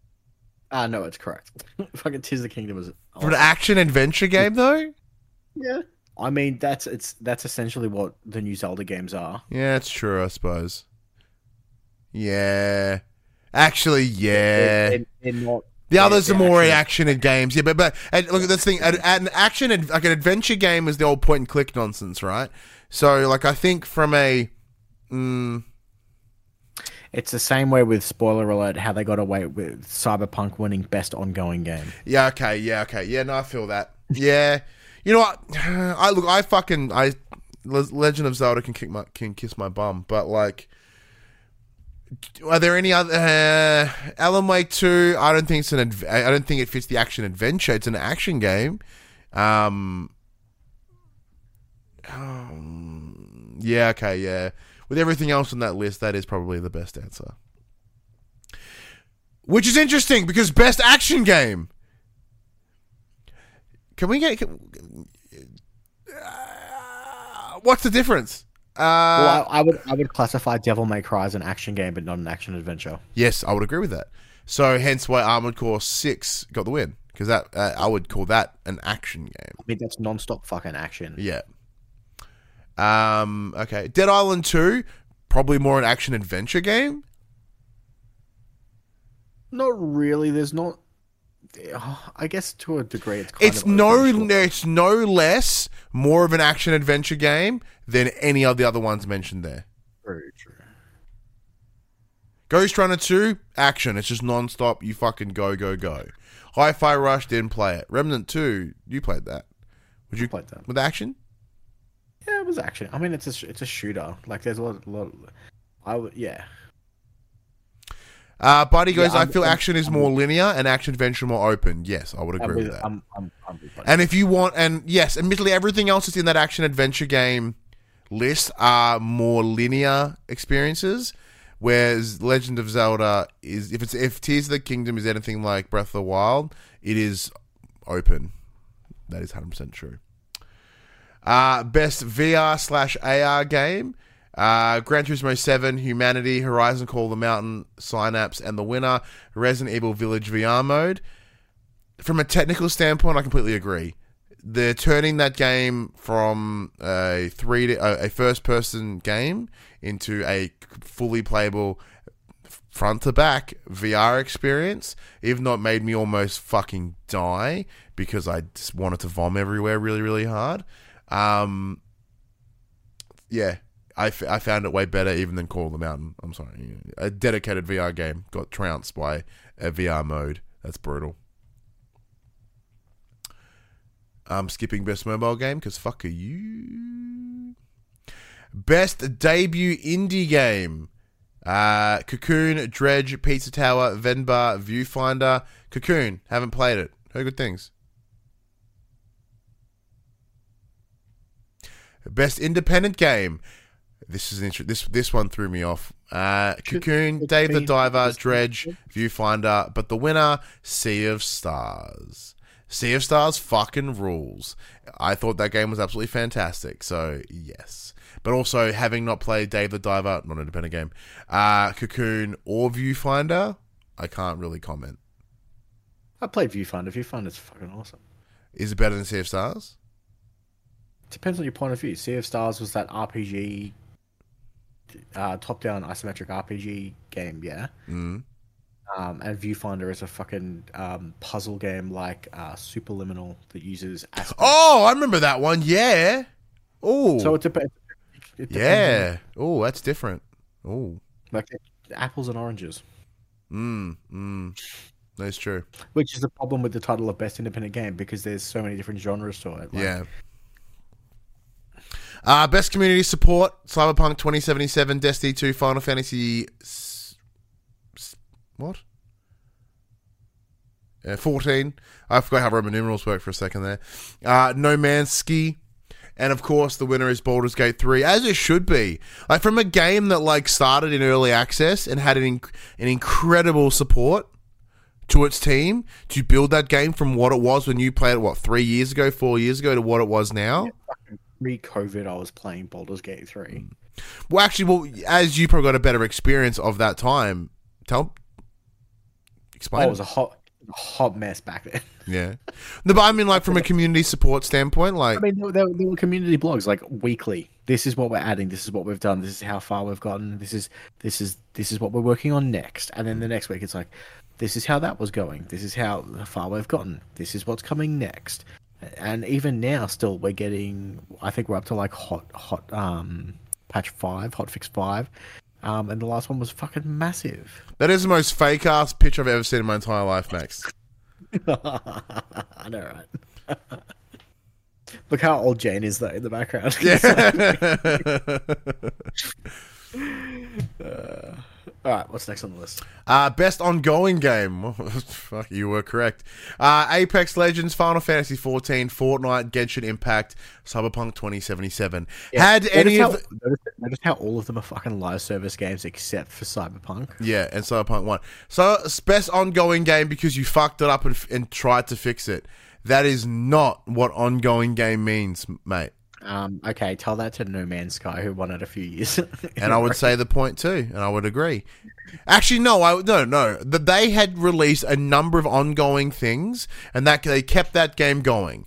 Ah, no, it's correct. <laughs> Fucking Tears of the Kingdom is. For an action adventure game, though? Yeah. I mean, that's it's that's essentially what the new Zelda games are. Yeah, it's true, I suppose. Yeah. Actually, yeah. They're, they're not. The others are they're more actually- action and games, yeah. But but and look, at this thing. An, an action, ad- like an adventure game, is the old point and click nonsense, right? So, like, I think from a, mm, It's the same way with spoiler alert how they got away with Cyberpunk winning best ongoing game. yeah, okay, yeah, okay, yeah. No, I feel that. Yeah, you know what? <sighs> I look, I fucking, I Legend of Zelda can kick my can kiss my bum, but like. Are there any other uh, Alan Wake two? I don't think it's an. Adv- I don't think it fits the action adventure. It's an action game. Um, um, yeah, okay, yeah. With everything else on that list, that is probably the best answer. Which is interesting because best action game. Can we get? Can, uh, what's the difference? Uh, well, I, I would I would classify Devil May Cry as an action game, but not an action adventure. Yes, I would agree with that. So, hence why Armored Core Six got the win because that uh, I would call that an action game. I mean, that's non-stop fucking action. Yeah. Um. Okay. Dead Island Two, probably more an action adventure game. Not really. There's not. <sighs> I guess to a degree, it's kind It's of no, it's no less more of an action adventure game than any of the other ones mentioned there. Very true. Ghost Runner 2, action. It's just non-stop. You fucking go, go, go. Hi-Fi Rush, didn't play it. Remnant 2, you played that. Would you Played that. with action? Yeah, it was action. I mean, it's a it's a shooter. Like there's a lot, lot I would yeah. Uh, Buddy goes, Yeah, I feel action is more linear and action adventure more open. Yes, I would agree with, with that. I'm, I'm, I'm with And if you want, and yes, admittedly, everything else that's in that action adventure game list are more linear experiences. Whereas Legend of Zelda is, if it's if Tears of the Kingdom is anything like Breath of the Wild, it is open. That is hundred percent true. Uh, best VR slash AR game. Uh, Gran Turismo 7, Humanity, Horizon Call the Mountain, Synapse, and the winner, Resident Evil Village VR mode from a technical standpoint, I completely agree. They're turning that game from a three to, a, a first person game into a fully playable front to back VR experience. Even though it made me almost fucking die because I just wanted to vom everywhere really really hard. Um, yeah, I, f- I found it way better even than Call of the Mountain. I'm sorry, a dedicated VR game got trounced by a VR mode. That's brutal. I'm skipping best mobile game because fuck are you. Best debut indie game. Uh, Cocoon, Dredge, Pizza Tower, Venba, Viewfinder. Cocoon, haven't played it. Heard good things. Best independent game. This is inter- this this one threw me off. Uh, Cocoon, Dave the Diver, Dredge, Viewfinder, but the winner, Sea of Stars. Sea of Stars fucking rules. I thought that game was absolutely fantastic. So yes, but also having not played Dave the Diver, not an independent game, uh, Cocoon or Viewfinder, I can't really comment. I played Viewfinder. Viewfinder's fucking awesome. Is it better than Sea of Stars? Depends on your point of view. Sea of Stars was that RPG, uh, top-down isometric RPG game, yeah. Mm. Um, and Viewfinder is a fucking um, puzzle game like uh, Superliminal that uses aspects. Oh, I remember that one. Yeah. Oh. So it, dep- it depends. yeah. Oh, that's different. Oh. like apples and oranges, Mm. Mm. That's true. which is the problem with the title of best independent game because there's so many different genres to it. Like, yeah. Uh, best community support: Cyberpunk 2077, Destiny 2, Final Fantasy. What? Uh, 14. I forgot how Roman numerals work for a second there. Uh, no Man's Sky, And of course, the winner is Baldur's Gate 3, as it should be. Like from a game that like started in early access and had an, inc- an incredible support to its team to build that game from what it was when you played it what three years ago, four years ago to what it was now. Pre-COVID, I was playing Baldur's Gate three. Mm. Well, actually, well, as you probably got a better experience of that time, tell explain. Oh, it it. was a hot, hot mess back then. <laughs> Yeah. No, but I mean, like from a community support standpoint, like I mean, there, there, there were community blogs like weekly. This is what we're adding. This is what we've done. This is how far we've gotten. This is this is this is what we're working on next. And then the next week, it's like, this is how that was going. This is how far we've gotten. This is what's coming next. And even now, still, we're getting. I think we're up to like hot hot um patch five, hot fix five. Um, and the last one was fucking massive. that is the most fake ass pitch I've ever seen in my entire life, Max. <laughs> I know, right? <laughs> Look how old Jane is though in the background. Yeah. <laughs> All right, what's next on the list? Uh, best ongoing game. <laughs> Fuck, you were correct. Uh, Apex Legends, Final Fantasy XIV, Fortnite, Genshin Impact, Cyberpunk 2077. Had any notice how, of the, notice, notice how all of them are fucking live service games except for Cyberpunk. yeah, and Cyberpunk 1. So, best ongoing game because you fucked it up and, and tried to fix it. That is not what ongoing game means, mate. Um, okay, tell that to No Man's Sky, who won it a few years. <laughs> And I would say the point too, and I would agree. Actually, no, I no no. That they had released a number of ongoing things, and that they kept that game going.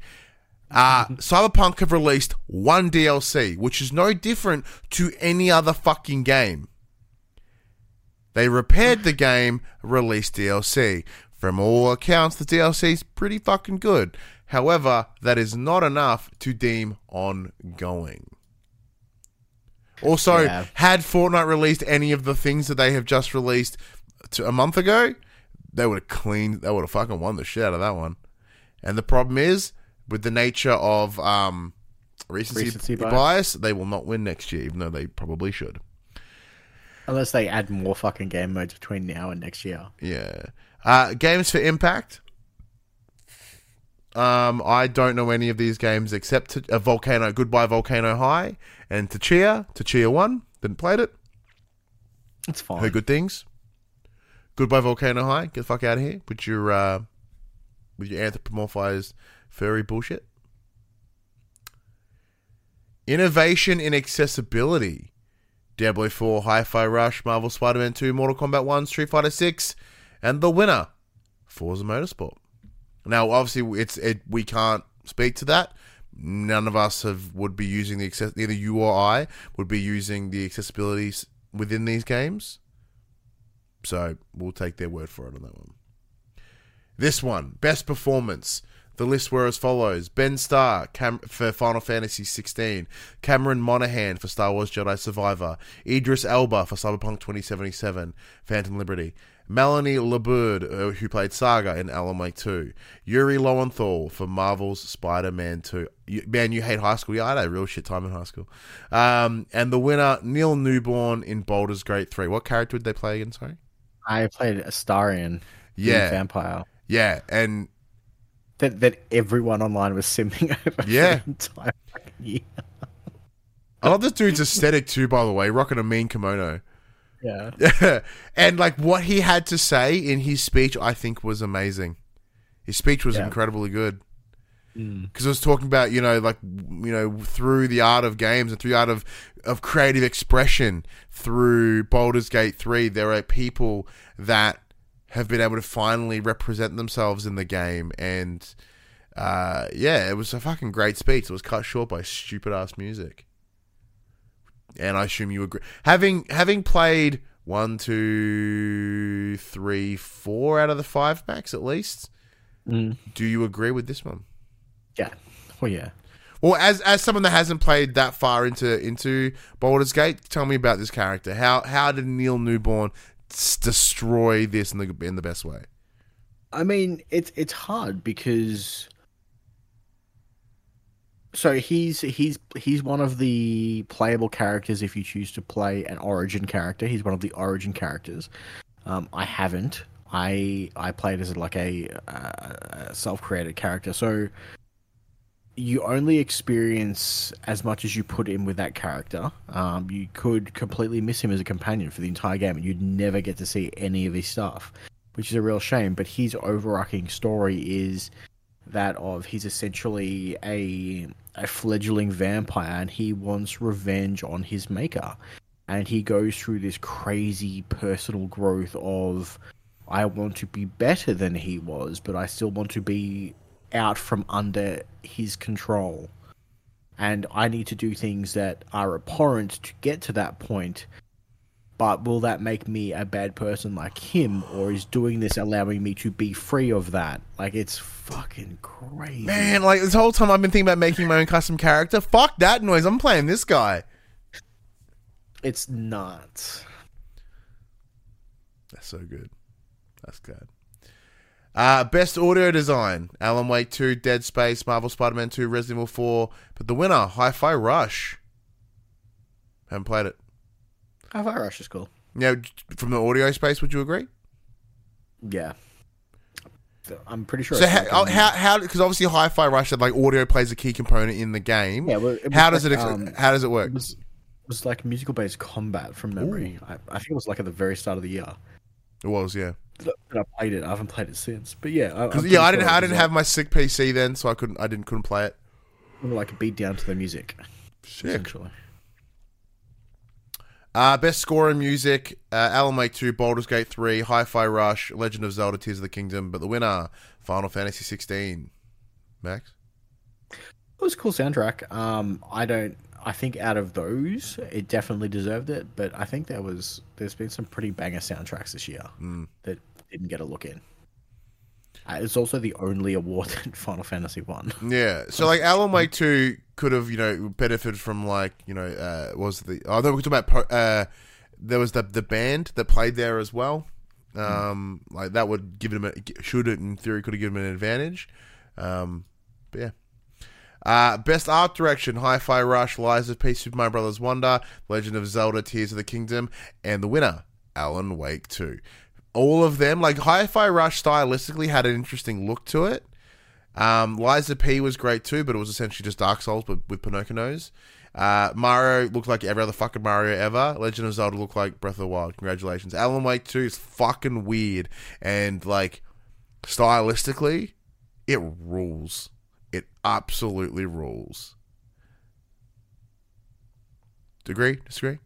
Uh, <laughs> Cyberpunk have released one DLC, which is no different to any other fucking game. They repaired the <laughs> game, released DLC. From all accounts, the DLC is pretty fucking good. However, that is not enough to deem ongoing. Also, Yeah. had Fortnite released any of the things that they have just released to a month ago, they would have cleaned. They would have fucking won the shit out of that one. And the problem is, with the nature of um, recency, Recency bias, bias. they will not win next year, even though they probably should. Unless they add more fucking game modes between now and next year. Yeah. Uh, games for Impact. Um, I don't know any of these games except uh, Volcano, Goodbye Volcano High, and Tachia, Tachia One. Didn't played it. It's fine. Heard good things. Goodbye Volcano High. Get the fuck out of here with your uh, with your anthropomorphized furry bullshit. Innovation in accessibility. Diablo 4, Hi-Fi Rush, Marvel Spider-Man 2, Mortal Kombat 1, Street Fighter 6, and the winner, Forza Motorsport. Now, obviously, it's it. We can't speak to that. None of us have would be using the access. Either you or I would be using the accessibilities within these games. So we'll take their word for it on that one. This one, best performance. The list were as follows: Ben Starr Cam- for Final Fantasy 16, Cameron Monaghan for Star Wars Jedi Survivor, Idris Elba for Cyberpunk 2077, Phantom Liberty, Melanie Liburd, uh, who played Saga in Alan Wake 2, Yuri Lowenthal for Marvel's Spider-Man 2. You, man, you hate high school? Yeah, I had a real shit time in high school. Um, and the winner, Neil Newbon in Baldur's Gate 3. What character did they play again? Sorry. I played Astarion, the Yeah. vampire. Yeah, and That that everyone online was simming <laughs> over Yeah. the entire year. I love this dude's aesthetic too, by the way, rocking a mean kimono. Yeah. <laughs> and like what he had to say in his speech, I think was amazing. His speech was Yeah. incredibly good Mm. because it was talking about you know like you know through the art of games and through the art of of creative expression through Baldur's Gate three, there are people that have been able to finally represent themselves in the game and. Uh, yeah, it was a fucking great speech. It was cut short by stupid ass music and I assume you agree. Having having played one, two, three, four out of the five max at least, Mm. do you agree with this one? Yeah. Well, yeah. Well, as as someone that hasn't played that far into into Baldur's Gate, tell me about this character. How how did Neil Newbon s- destroy this in the in the best way? I mean, it's it's hard because so he's he's he's one of the playable characters if you choose to play an origin character. He's one of the origin characters. Um, I haven't. I I played as like a, self-created character. So you only experience as much as you put in with that character. Um, you could completely miss him as a companion for the entire game, and you'd never get to see any of his stuff, which is a real shame. But his overarching story is that of he's essentially a a fledgling vampire, and he wants revenge on his maker, and he goes through this crazy personal growth of. I want to be better than he was, but I still want to be out from under his control. And I need to do things that are abhorrent to get to that point. But will that make me a bad person like him, or is doing this allowing me to be free of that? Like, it's fucking crazy. Man, like this whole time I've been thinking about making my own custom character. Fuck that noise. I'm playing this guy. It's not That's so good. That's good. Uh, best audio design: Alan Wake 2, Dead Space, Marvel Spider-Man 2, Resident Evil 4. But the winner, Hi-Fi Rush. Haven't played it. Hi-Fi Rush is cool. Yeah, from the audio space, would you agree? Yeah. I'm pretty sure. So it's how like, oh, um, how how because obviously Hi-Fi Rush said like audio plays a key component in the game. Yeah, well, how does like, it um, how does it work? it was it was like musical based combat from memory. I, I think it was like at the very start of the year. It was yeah. that I played it. I haven't played it since. But yeah, I, I'm Because pretty yeah, I didn't I didn't have my sick PC then, so I couldn't I didn't couldn't play it. like, like beat down to the music, Sick. essentially. Uh, best score in music: uh, Alan Wake 2, Baldur's Gate 3, Hi-Fi Rush, Legend of Zelda: Tears of the Kingdom. But the winner, Final Fantasy 16. Max. It was a cool soundtrack. Um, I don't. I think out of those, it definitely deserved it. But I think there was there's been some pretty banger soundtracks this year Mm. that didn't get a look in. Uh, it's also the only award <laughs> that Final Fantasy won. Yeah. So like <laughs> Alan Wake 2 could have you know benefited from like you know uh, was the oh no we're talking about po- uh, there was the the band that played there as well. Um, like that would give him a should it in theory could have given him an advantage. Um, but yeah. Uh, best art direction: Hi-Fi Rush, Lies of P, Super Mario Brothers Wonder, Legend of Zelda: Tears of the Kingdom, and the winner, Alan Wake 2. All of them, like Hi-Fi Rush, stylistically had an interesting look to it. Um, Lies of P was great too, but it was essentially just Dark Souls, but with Pinocchio nose. Uh, Mario looked like every other fucking Mario ever. Legend of Zelda looked like Breath of the Wild. Congratulations. Alan Wake 2 is fucking weird. And, like, stylistically, it rules. It absolutely rules. Agree? Disagree?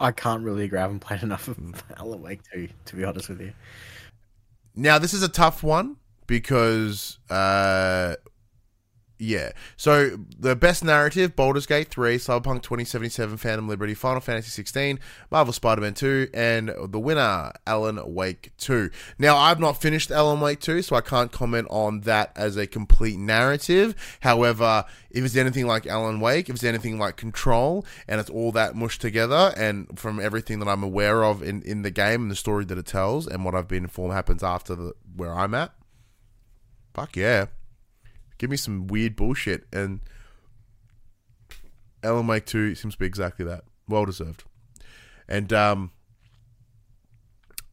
I can't really agree. I haven't played <laughs> enough of Alan Wake 2, to be honest with you. Now, this is a tough one because, uh, yeah. So, the best narrative Baldur's Gate 3, Cyberpunk 2077, Phantom Liberty, Final Fantasy 16, Marvel Spider Man 2, and the winner, Alan Wake 2. Now, I've not finished Alan Wake 2, so I can't comment on that as a complete narrative. However, if it's anything like Alan Wake, if it's anything like Control, and it's all that mushed together, and from everything that I'm aware of in, in the game and the story that it tells, and what I've been informed happens after the where I'm at, fuck yeah. Give me some weird bullshit. And Alan Wake 2 seems to be exactly that. Well deserved. And um,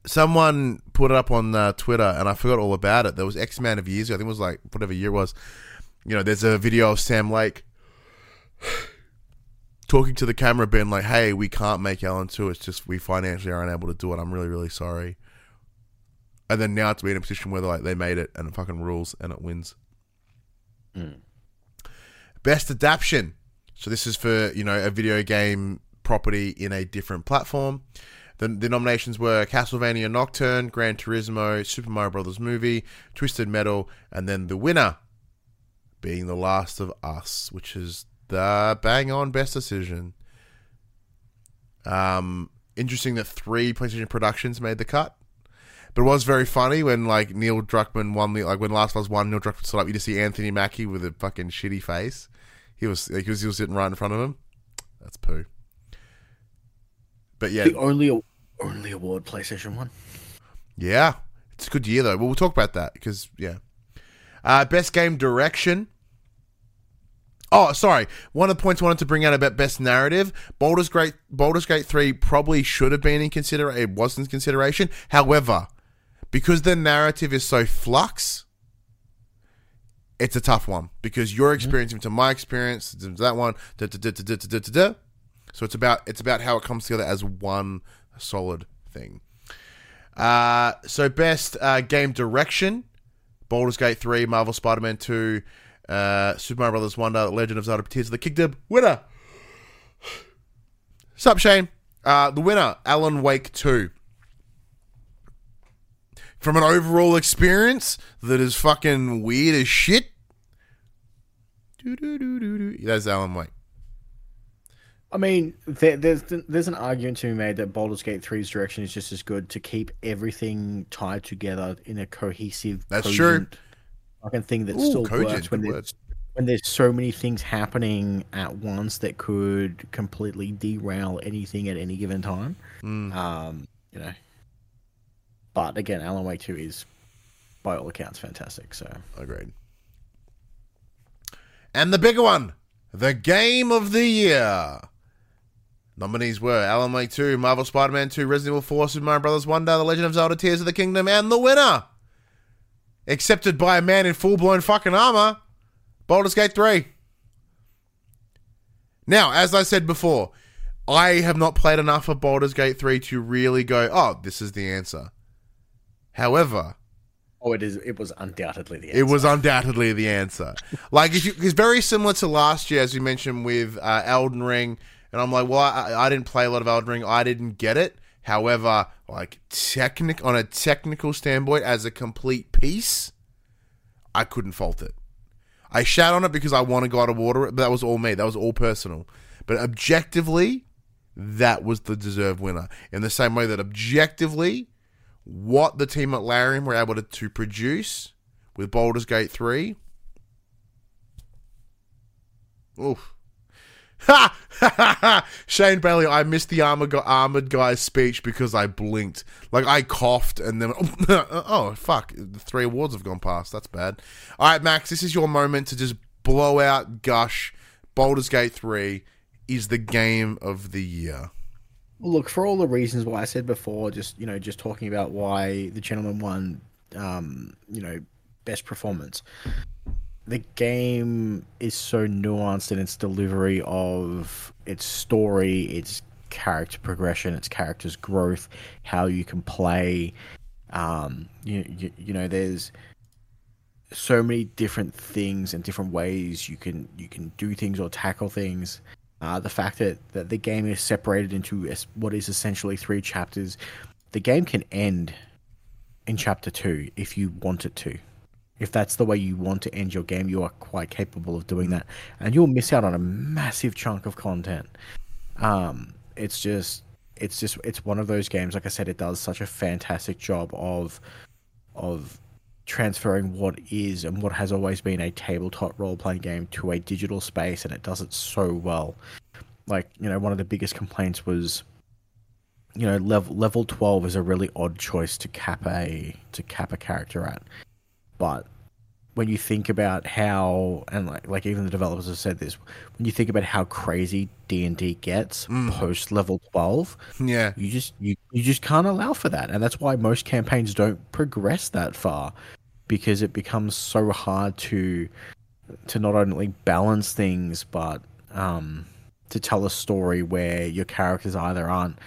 someone put it up on uh, Twitter, and I forgot all about it. There was X amount of years ago. I think it was like whatever year it was. You know, there's a video of Sam Lake <sighs> talking to the camera, being like, "Hey, we can't make Alan 2. It's just we financially are unable to do it. I'm really, really sorry." And then now to be in a position where like they made it and it fucking rules and it wins. Best adaptation. So this is for you know a video game property in a different platform. The, the nominations were Castlevania Nocturne, Gran Turismo, Super Mario Brothers Movie, Twisted Metal, and then the winner being The Last of Us, which is the bang on best decision. Um, interesting that three PlayStation productions made the cut. But it was very funny when like Neil Druckmann won the like when Last of Us won, Neil Druckmann stood up. You just see Anthony Mackie with a fucking shitty face. He was like, he was he was sitting right in front of him. That's poo. But yeah, The only only award PlayStation won. yeah, it's a good year though. Well, we'll talk about that because yeah. Uh, best game direction. Oh, sorry. One of the points I wanted to bring out about best narrative, Baldur's Gate, Baldur's Gate three probably should have been in consideration. It wasn't in consideration. However, because the narrative is so flux, it's a tough one because your mm-hmm. experience to my experience to that one. Da, da, da, so it's about it's about how it comes together as one solid thing. Uh, so best uh, game direction: Baldur's Gate three, Marvel Spider-Man two, uh, Super Mario Brothers Wonder, Legend of Zelda: Tears of the Kingdom. Winner. Sup, Shane? Uh, the winner: Alan Wake two. From an overall experience that is fucking weird as shit. That's Alan Wake. I mean, there, there's there's an argument to be made that Baldur's Gate 3's direction is just as good to keep everything tied together in a cohesive, That's true. fucking thing that Ooh, still works when there's, when there's so many things happening at once that could completely derail anything at any given time. Mm. Um, you know. But again, Alan Wake 2 is, by all accounts, fantastic. So Agreed. And the bigger one, the game of the year. Nominees were Alan Wake 2, Marvel Spider Man 2, Resident Evil 4, Super Mario Bros. Wonder, The Legend of Zelda Tears of the Kingdom, and the winner, accepted by a man in full blown fucking armor, Baldur's Gate 3. Now, as I said before, I have not played enough of Baldur's Gate 3 to really go, oh, this is the answer. However, Oh, it is. It was undoubtedly the. it was undoubtedly the answer. Like if you, it's very similar to last year, as you mentioned with uh, Elden Ring, and I'm like, well, I, I didn't play a lot of Elden Ring, I didn't get it. However, like technic on a technical standpoint, as a complete piece, I couldn't fault it. I shat on it because I want to God of Water but that was all me. That was all personal. But objectively, that was the deserved winner. In the same way that objectively, what the team at Larian were able to, to produce with Baldur's Gate 3. Oof. Ha! <laughs> Shane Bailey, I missed the armor gu- armored guy's speech because I blinked. Like I coughed and then <laughs> oh fuck, the three awards have gone past. That's bad. All right, Max, this is your moment to just blow out gush. Baldur's Gate 3 is the game of the year. Look, for all the reasons why I said before, just you know, just talking about why the gentleman won, um, you know, best performance. The game is so nuanced in its delivery of its story, its character progression, its character's growth, how you can play. Um, you, you, you know, there's so many different things and different ways you can you can do things or tackle things. Uh, the fact that, that the game is separated into what is essentially three chapters, the game can end in chapter two if you want it to. If that's the way you want to end your game, you are quite capable of doing that, and you'll miss out on a massive chunk of content. Um, it's just, it's just, it's one of those games. Like I said, it does such a fantastic job of, of transferring what is and what has always been a tabletop role playing game to a digital space, and it does it so well. Like you know, one of the biggest complaints was, you know, level level twelve is a really odd choice to cap a to cap a character at, but when you think about how and like like even the developers have said this, when you think about how crazy D and D gets mm. post level twelve, Yeah. you just you, you just can't allow for that and that's why most campaigns don't progress that far because it becomes so hard to to not only balance things but um to tell a story where your characters either aren't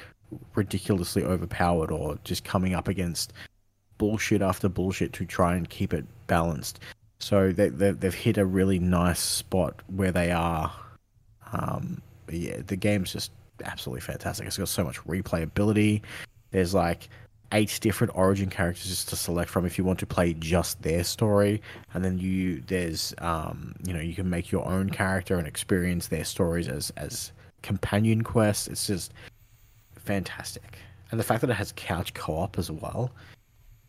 ridiculously overpowered or just coming up against bullshit after bullshit to try and keep it balanced. So they, they, they've hit a really nice spot where they are. Um yeah the game's just absolutely fantastic. It's got so much replayability. There's like eight different origin characters just to select from if you want to play just their story. And then you there's um you know you can make your own character and experience their stories as as companion quests. It's just fantastic. And the fact that it has couch co-op as well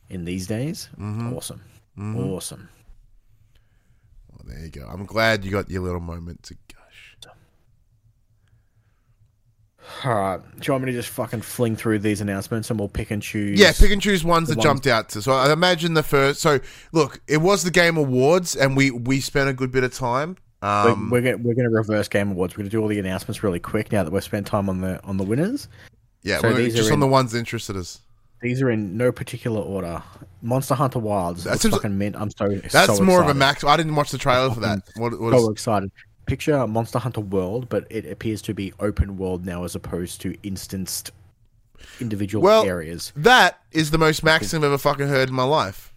in these days awesome. Awesome. Well, there you go. I'm glad you got your little moment to gush. All right do you want me to just fucking fling through these announcements and we'll pick and choose Yeah, pick and choose ones that ones- jumped out to. So I imagine the first. So look, it was the Game Awards, and we we spent a good bit of time. We're, Um, we're gonna we're gonna reverse game awards. We're gonna do all the announcements really quick now that we've spent time on the on the winners. yeah, so we're these just are on in- the ones that interested us. These are in no particular order. Monster Hunter Wilds. That That's fucking mint. I'm so That's so more of a excited. max. I didn't watch the trailer for that. What, what So is, excited. Picture Monster Hunter World, but it appears to be open world now as opposed to instanced individual Well- areas. that is the most max I've ever fucking heard in my life.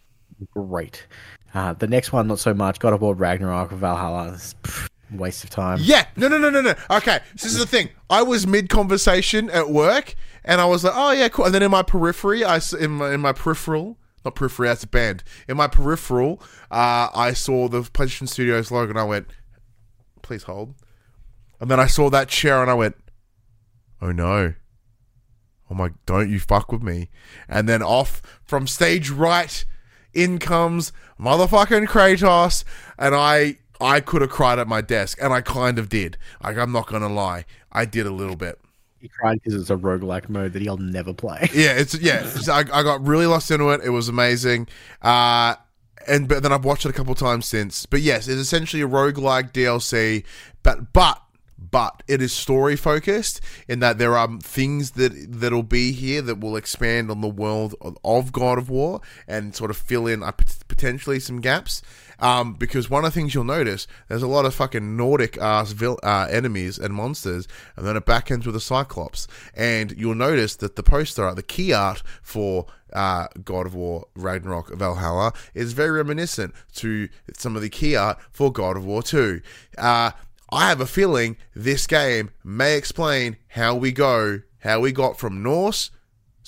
Great. Uh, the next one, not so much. God of War Ragnarok of Valhalla. It's, pff, waste of time. Yeah, no, no, no, no, no. Okay, so this is the thing. I was mid conversation at work, and I was like, "Oh yeah, cool." And then in my periphery, I, in my, in my peripheral, not periphery, that's a band. In my peripheral, uh, I saw the PlayStation Studios logo, and I went, "Please hold." And then I saw that chair, and I went, "Oh no." Oh my, don't you fuck with me. And then off from stage right, in comes motherfucking Kratos, and I I could have cried at my desk, and I kind of did. Like I'm not gonna lie, I did a little bit. He cried because it's a roguelike mode that he'll never play. Yeah, it's yeah. it's- I, I got really lost into it. It was amazing. Uh, and but then I've watched it a couple times since. But yes, it's essentially a roguelike DLC, but but but it is story focused in that there are things that that'll be here that will expand on the world of, of God of War and sort of fill in uh, potentially some gaps. Um, because one of the things you'll notice, there's a lot of fucking Nordic ass vil- uh, enemies and monsters, and then it back ends with a Cyclops. And you'll notice that the poster art, the key art for uh, God of War Ragnarok Valhalla, is very reminiscent to some of the key art for God of War 2. Uh, I have a feeling this game may explain how we go, how we got from Norse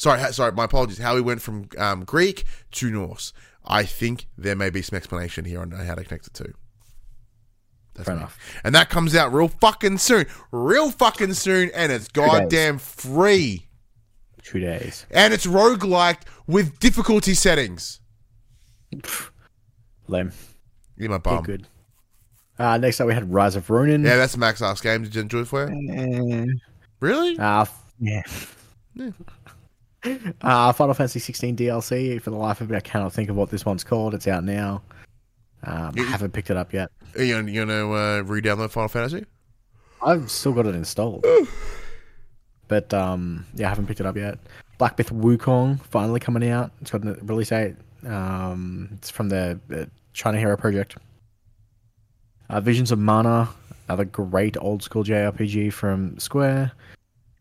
sorry, sorry, my apologies. How we went from um, Greek to Norse. I think there may be some explanation here on how to connect the two. That's Fair me. enough. And that comes out real fucking soon, real fucking soon, and it's goddamn free, Two days. and it's roguelike with difficulty settings. Lame. Give my bum. good. Uh, next up, we had Rise of Ronin. Yeah, that's Max Ass game. Did you enjoy it for you? Eh. Really? Uh, f- yeah. Uh, Final Fantasy 16 DLC. For the life of me, I cannot think of what this one's called. It's out now. Um, I haven't picked it up yet. Are you gonna, you gonna uh, re-download Final Fantasy? I've still got it installed. but um, yeah, I haven't picked it up yet. Black Myth Wukong finally coming out. It's got a release date. Um, it's from the, the China Hero Project. Uh, Visions of Mana, another great old school JRPG from Square.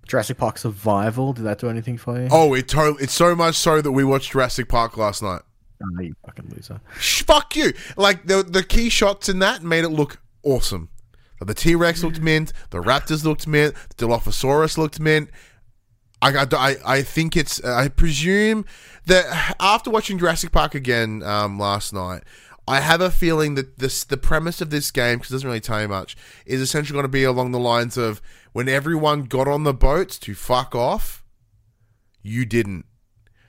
Jurassic Park Survival. Did that do anything for you? Oh, it totally. It's so much so that we watched Jurassic Park last night. Oh, you fucking loser. Sh- fuck you. Like the the key shots in that made it look awesome. Like, the T Rex looked mint. The Raptors looked mint. The Dilophosaurus looked mint. I, I, I, I think it's. I presume that after watching Jurassic Park again um, last night, I have a feeling that this the premise of this game, because it doesn't really tell you much, is essentially going to be along the lines of when everyone got on the boats to fuck off, you didn't.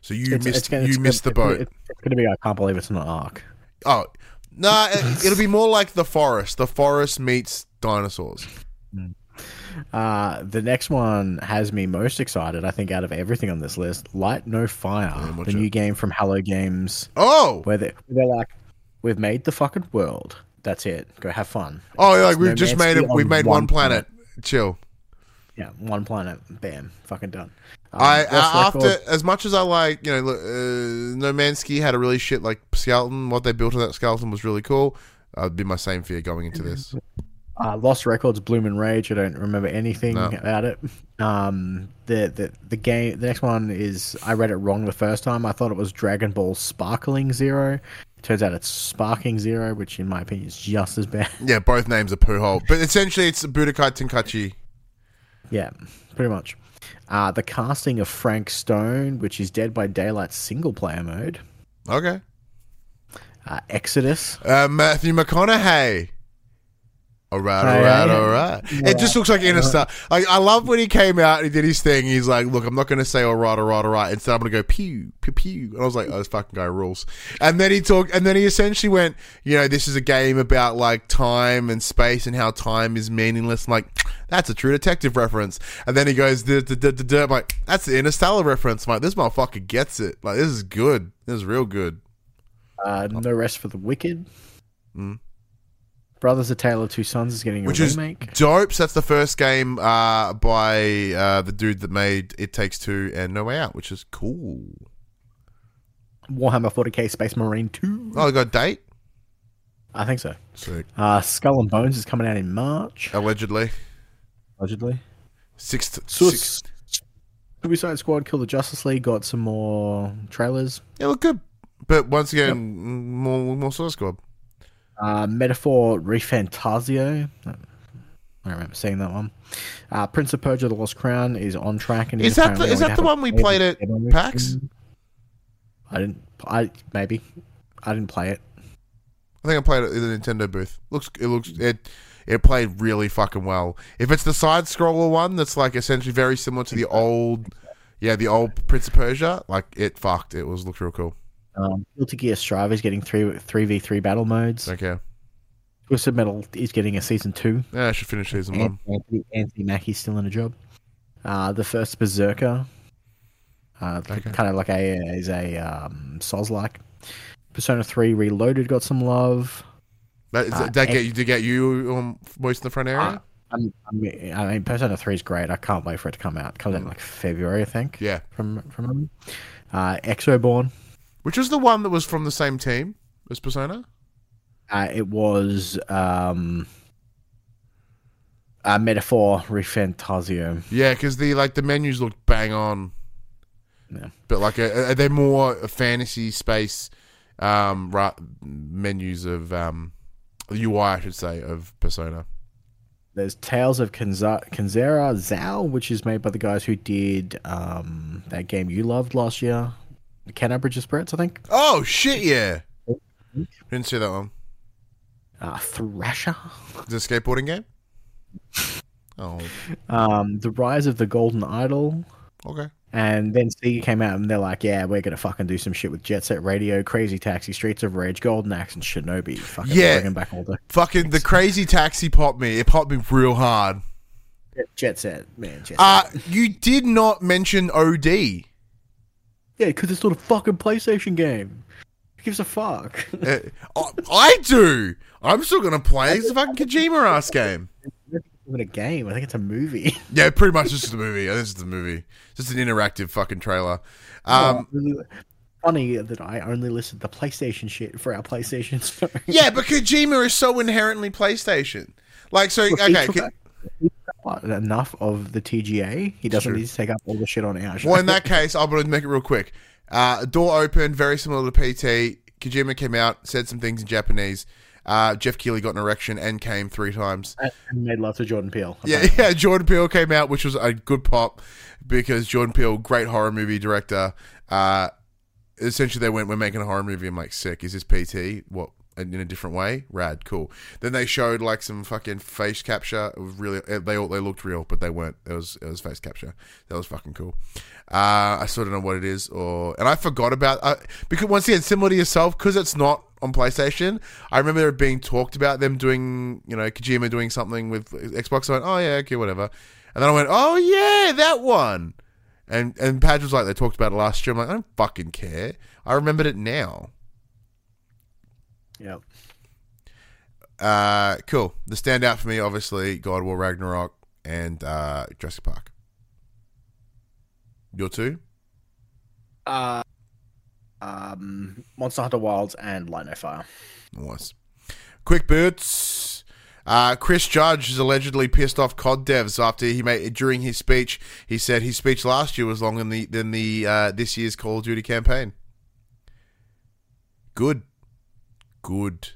So you It's- missed. it's gonna- you it's missed the boat. It's, it's going to be. I can't believe it's an arc. Oh, no, it, it'll be more like the forest. The forest meets dinosaurs. Uh, the next one has me most excited, I think, out of everything on this list. Light No Fire, watch the it. new game from Hello Games, Oh, where they, they're like, we've made the fucking world. That's it. Go have fun. oh, yeah, like we've No just made it. We've made one planet. Chill. Yeah, one planet. Bam. Fucking done. Um, I after as much as I like, you know, look, uh, No Man's Sky had a really shit like skeleton. What they built on that skeleton was really cool. I'd be my same fear going into this. Uh, Lost Records, Bloom and Rage. I don't remember anything No. about it. Um, the, the the game. The next one is I read it wrong the first time. I thought it was Dragon Ball Sparkling Zero. Turns out it's Sparking Zero, which in my opinion is just as bad. Yeah, both names are poo hole, but essentially it's Budokai Tenkaichi. Yeah, pretty much. Uh, the casting of Frank Stone, which is Dead by Daylight single player mode. Okay, Uh, Exodus. uh, Matthew McConaughey. All right, all Aye, right, aye. all right. It just looks like Interstellar. Like I love when he came out and he did his thing. He's like, "Look, I'm not going to say all right, all right, all right. Instead, I'm going to go pew, pew, pew." And I was like, "Oh, this fucking guy rules." And then he talked, and then he essentially went, "You know, this is a game about like time and space and how time is meaningless." I'm like, that's a True Detective reference. And then he goes, "Duh, duh, duh, duh, duh." I'm like, that's the Interstellar reference. I'm like, this motherfucker gets it. Like, this is good. This is real good. Uh, no Rest for the Wicked. Mm. Brothers: A Tale of Two Sons is getting a Which is dope. So that's the first game uh, by uh, the dude that made It Takes Two and No Way Out, which is cool. Warhammer 40k Space Marine 2. Oh, they got a date? I think so. Sick. Uh, Skull and Bones is coming out in March, Allegedly. allegedly. Six. Su- six. Suicide Squad, Kill the Justice League got some more trailers. Yeah, look good. But once again, more more Suicide Squad. Uh, Metaphor ReFantazio. I remember seeing that one. Uh, Prince of Persia: The Lost Crown is on track and Is that the- is that the one we played at. PAX? I didn't. I maybe. I didn't play it. I think I played it in the Nintendo booth. Looks it looks it it played really fucking well. If it's the side scroller one that's like essentially very similar to the old yeah, the old Prince of Persia, like it fucked. It was looked real cool. Um, Guilty Gear Strive is getting three three v three battle modes. Okay. Twisted Metal is getting a season two. Yeah, I should finish season one. Anthony, Anthony Mackie's still in a job. Uh, the first Berserker, uh, Okay. kind of like a is a um, Souls like. Persona Three Reloaded got some love. That, is, Uh, that get you to get you um, most in the front area? Uh, I'm, I mean, I mean, Persona Three is great. I can't wait for it to come out. It comes out in like February, I think. Mm. yeah. From from uh, Exoborn. Which was the one that was from the same team as Persona? Uh, it was um, a metaphor ReFantazio. Yeah, because the like the menus looked bang on. Yeah. But like, a, a, they're more fantasy space um, ra- menus of um, UI, I should say, of Persona. There's Tales of Kanza- Kenzera Zau, which is made by the guys who did um, that game you loved last year, Kena Bridge of Spirits, I think. Oh shit! Yeah, didn't see that one. Uh, Thrasher. Is it a skateboarding game? <laughs> Oh, Um, the Rise of the Golden Idol. okay. And then Sega came out and they're like, yeah, we're going to fucking do some shit with Jet Set Radio, Crazy Taxi, Streets of Rage, Golden Axe, and Shinobi. Fucking Yeah. bringing back all the Fucking the crazy taxi popped me. It popped me real hard. Jet Set, man. Jet Set. Uh you did not mention OD. Yeah, because it's not a fucking PlayStation game. Who gives a fuck? Uh, <laughs> I- I do. I'm still gonna play. It's a fucking Kojima ass game. It's not even a game. I think it's a movie. <laughs> Yeah, pretty much it's just a movie. I think it's a movie. Just an interactive fucking trailer. Um, Really funny that I only listed the PlayStation shit for our PlayStation <laughs> store. yeah, but Kojima is so inherently PlayStation. Like, so okay. Ko- out- he took out enough of the TGA. He doesn't True. need to take up all the shit on our show. Well, in that case, I'm going to make it real quick. Uh, door opened, very similar to PT. Kojima came out, said some things in Japanese. Uh, Jeff Keighley got an erection and came three times. and made love to Jordan Peele. Yeah, yeah. Jordan Peele came out, which was a good pop because Jordan Peele, great horror movie director. Uh, essentially, they went, "We're making a horror movie." I'm like, "Sick." Is this PT? What in a different way? Rad, cool. Then they showed like some fucking face capture. It was really they all they looked real, but they weren't. It was it was face capture. That was fucking cool. Uh, I still don't know what it is, or and I forgot about uh, because once again, similar to yourself, because it's not on PlayStation. I remember it being talked about them doing, you know, Kojima doing something with Xbox. I went, oh yeah, okay, whatever. And then I went, oh yeah, that one. And and Padge was like, they talked about it last year. I'm like, I don't fucking care. I remembered it now. Yep. Uh, cool. The standout for me, obviously, God of War Ragnarok and uh, Jurassic Park. Your two? Uh, um, Monster Hunter Wilds and Light No Fire. Nice. Quick boots. Uh, Chris Judge is allegedly pissed off COD devs after he made during his speech. He said his speech last year was longer than the than the uh, this year's Call of Duty campaign. Good, good.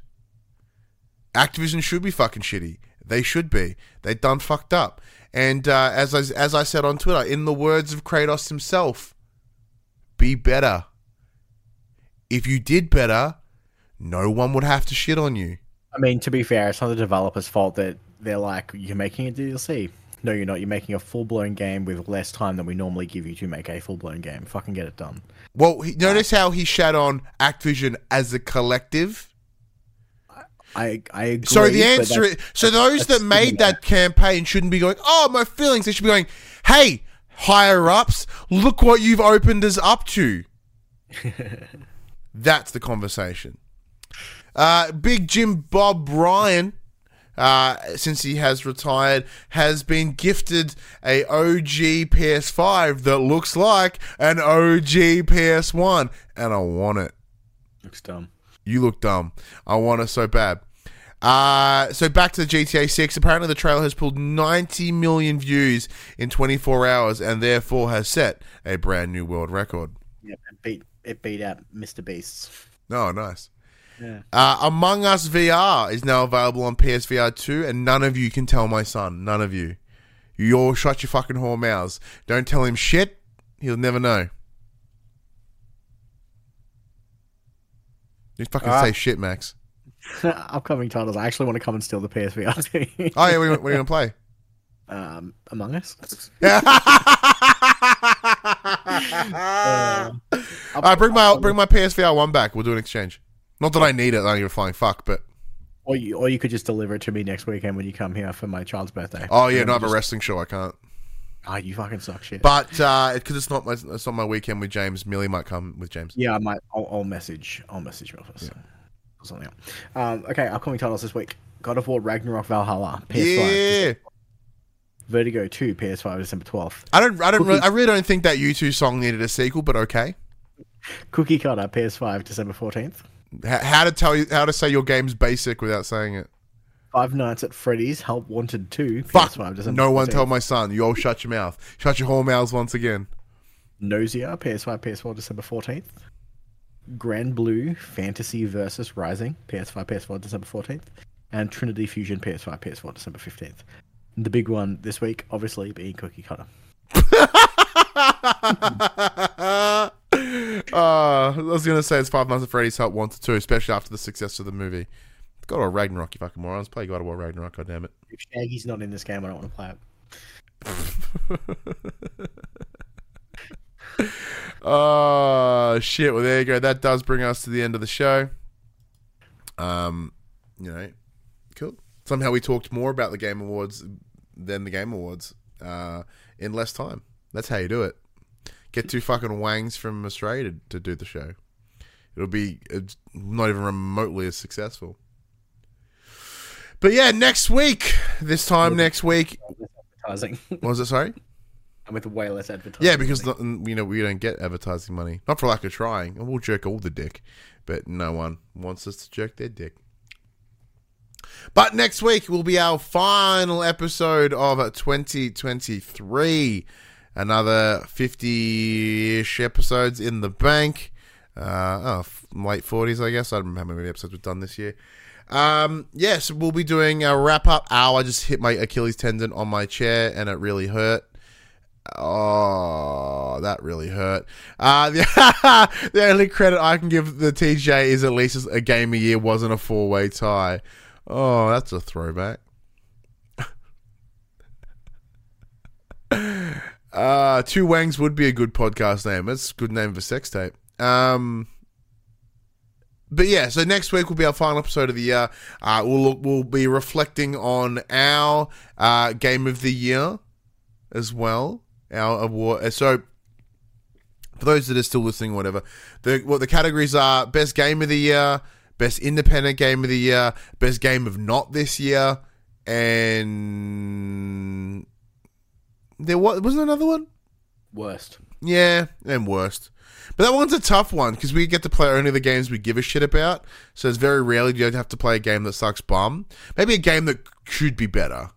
Activision should be fucking shitty. They should be. They done fucked up. And uh, as I, as I said on Twitter, in the words of Kratos himself, be better. If you did better, no one would have to shit on you. I mean, to be fair, it's not the developer's fault that they're like, you're making a DLC. No, you're not. You're making a full blown game with less time than we normally give you to make a full blown game. Fucking get it done. Well, he, notice how he shat on Activision as a collective. I I agree. So the answer is so those that made that campaign shouldn't be going, "Oh, my feelings." They should be going, "Hey, higher ups, look what you've opened us up to." <laughs> That's the conversation. Uh, Big Jim Bob Ryan uh, since he has retired, has been gifted a OG PS5 that looks like an OG PS1, and I want it. Looks dumb. You look dumb. I want it so bad. Uh, so back to the GTA 6. Apparently, the trailer has pulled 90 million views in 24 hours, and therefore has set a brand new world record. Yeah, it beat it beat out Mr. Beast's. Oh, nice. Yeah. Uh, Among Us VR is now available on PSVR 2, and none of you can tell my son. None of you. You all shut your fucking whore mouths. Don't tell him shit. He'll never know. You fucking Ah. say shit, Max. <laughs> Upcoming titles. I actually want to come and steal the PSVR too. <laughs> Oh, yeah, what are you, what are you going to play? um, Among Us. <laughs> All right, bring my bring my PSVR one back. We'll do an exchange. Not that I need it. I don't give a flying fuck. But Or you, or you could just deliver it to me next weekend when you come here for my child's birthday. oh yeah, no, I have a wrestling show. I can't. Ah, you fucking suck shit. But because it's not my it's not my weekend with James. Millie might come with James. yeah, I might. I'll, I'll message. I'll message Rufus. Or something. Um, okay, upcoming titles this week: God of War Ragnarok Valhalla, PS5. Yeah. Vertigo 2, PS5, December 12th. I don't. I don't. Really, I really don't think that U two song needed a sequel. But okay. Cookie Cutter, PS5, December 14th. H- how to tell you how to say your game's basic without saying it? Five Nights at Freddy's, Help Wanted 2, Fuck. PS5, No one tell my son. You all shut your mouth. Shut your whole mouths once again. Nausea, PS5, PS4, December 14th. Granblue, Fantasy versus Rising, PS5, PS4, December 14th. And Trinity Fusion, PS5, PS4, December 15th. The big one this week, obviously, being Cookie Cutter. <laughs> uh, I was gonna say it's Five Nights at Freddy's Help Wanted Two, especially after the success of the movie. God of Ragnarok, you fucking morons! Play God of War Ragnarok, God damn it! If Shaggy's not in this game, I don't want to play it. <laughs> Oh shit! Well, there you go. That does bring us to the end of the show. Um, you know, cool. Somehow we talked more about the Game Awards than the Game Awards uh, in less time. That's how you do it. Get two fucking wangs from Australia to, to do the show. It'll be it's not even remotely as successful. But yeah, next week. This time next week. Advertising. What was it? Sorry. and <laughs> with way less advertising. Yeah, because the, you know we don't get advertising money, not for lack of trying, and we'll jerk all the dick, but no one wants us to jerk their dick. But next week will be our final episode of 2023. Another 50-ish episodes in the bank. Uh, oh, late 40s, I guess. I don't remember how many episodes we've done this year. Um, yes, we'll be doing a wrap up. Ow, I just hit my Achilles tendon on my chair and it really hurt. Oh, that really hurt. Uh, <laughs> the, the only credit I can give the TJ is at least a game a year wasn't a four way tie. Oh, that's a throwback. <laughs> uh, Two Wangs would be a good podcast name. That's a good name for sex tape. Um, but yeah, so next week will be our final episode of the year. Uh, we'll we'll be reflecting on our uh, game of the year as well. Our award. uh, So for those that are still listening, or whatever, the what the categories are: best game of the year, best independent game of the year, best game of not this year, and there was was there another one? Worst. Yeah, and worst. But that one's a tough one because we get to play only the games we give a shit about. So it's very rarely you do you have to play a game that sucks bum. Maybe a game that could be better.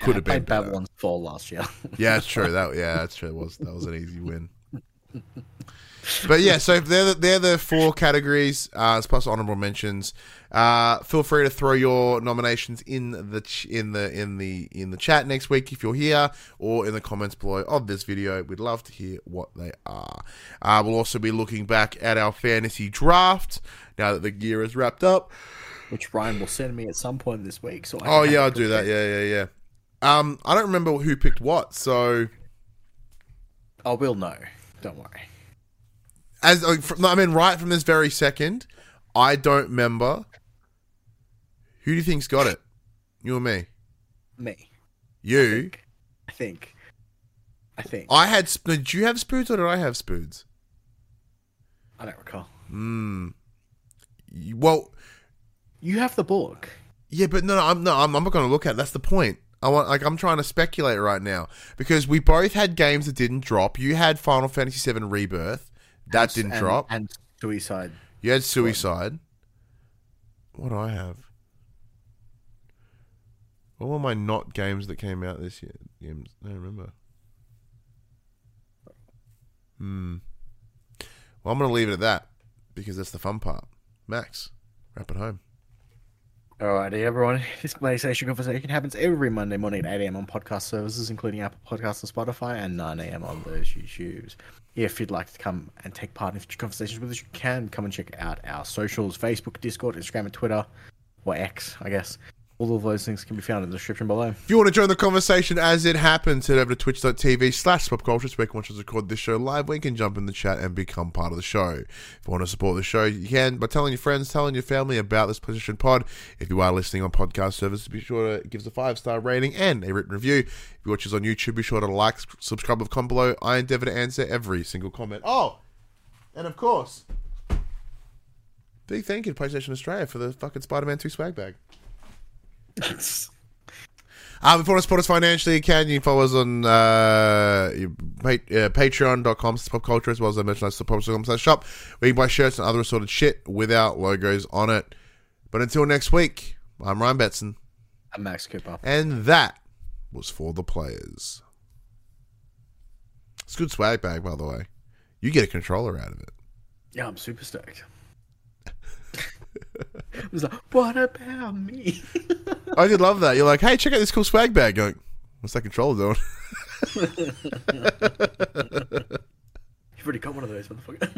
Could have been played better. Babylon's Fall last year. Yeah, that's <laughs> true. That yeah, that's true. It was that was an easy win. But yeah, so they're the, they're the four categories uh, as plus honorable mentions. Uh, feel free to throw your nominations in the ch- in the in the in the chat next week if you're here, or in the comments below of this video. We'd love to hear what they are. Uh, we'll also be looking back at our fantasy draft now that the year is wrapped up. Which Ryan will send me at some point this week. So I Oh yeah, I'll do that. Yeah, yeah, yeah. Um, I don't remember who picked what, so. I will know. Don't worry. As I mean, right from this very second, I don't remember. Who do you think's got it? You or me? Me. I You. think. I think. I think. I had. sp- Did you have spoons or did I have spoons? I don't recall. Hmm. Well, You have the book. Yeah, but no, no, I'm no, I'm, I'm not going to look at. it. That's the point. I want like I'm trying to speculate right now because we both had games that didn't drop. You had Final Fantasy VII Rebirth that didn't and, drop. And Suicide. You had Suicide. What do I have? What were my not games that came out this year? Games I don't remember. Hmm. Well, I'm going to leave it at that because that's the fun part. Max, wrap it home. Alrighty, everyone. This PlayStation conversation happens every Monday morning at 8 a.m. on podcast services, including Apple Podcasts and Spotify, and 9 a.m. on those YouTubes. If you'd like to come and take part in future conversations with us, you can come and check out our socials Facebook, Discord, Instagram, and Twitter, or X, I guess. All of those things can be found in the description below. If you want to join the conversation as it happens, head over to twitch.tv slash popculture where you can watch us record this show live. We can jump in the chat and become part of the show. If you want to support the show, you can by telling your friends, telling your family about this PlayStation Pod. If you are listening on podcast services, be sure to give us a five star rating and a written review. If you watch us on YouTube, be sure to like, subscribe, with comment below. I endeavor to answer every single comment. Oh, and of course, big thank you to PlayStation Australia for the fucking Spider Man 2 swag bag. Um, if you want to support us financially, you can. You can follow us on uh, uh, patreon.com slash pop culture as well as our merchandise pop.com slash shop where you can buy shirts and other assorted shit without logos on it. But until next week, I'm Ryan Betson, I'm Max Cooper. and that was for the players. It's a good swag bag, by the way. You get a controller out of it. Yeah, I'm super stoked. <laughs> I was like, what about me? <laughs> I did love that. You're like, hey, check out this cool swag bag. Going, what's that controller doing? <laughs> You've already got one of those, motherfucker.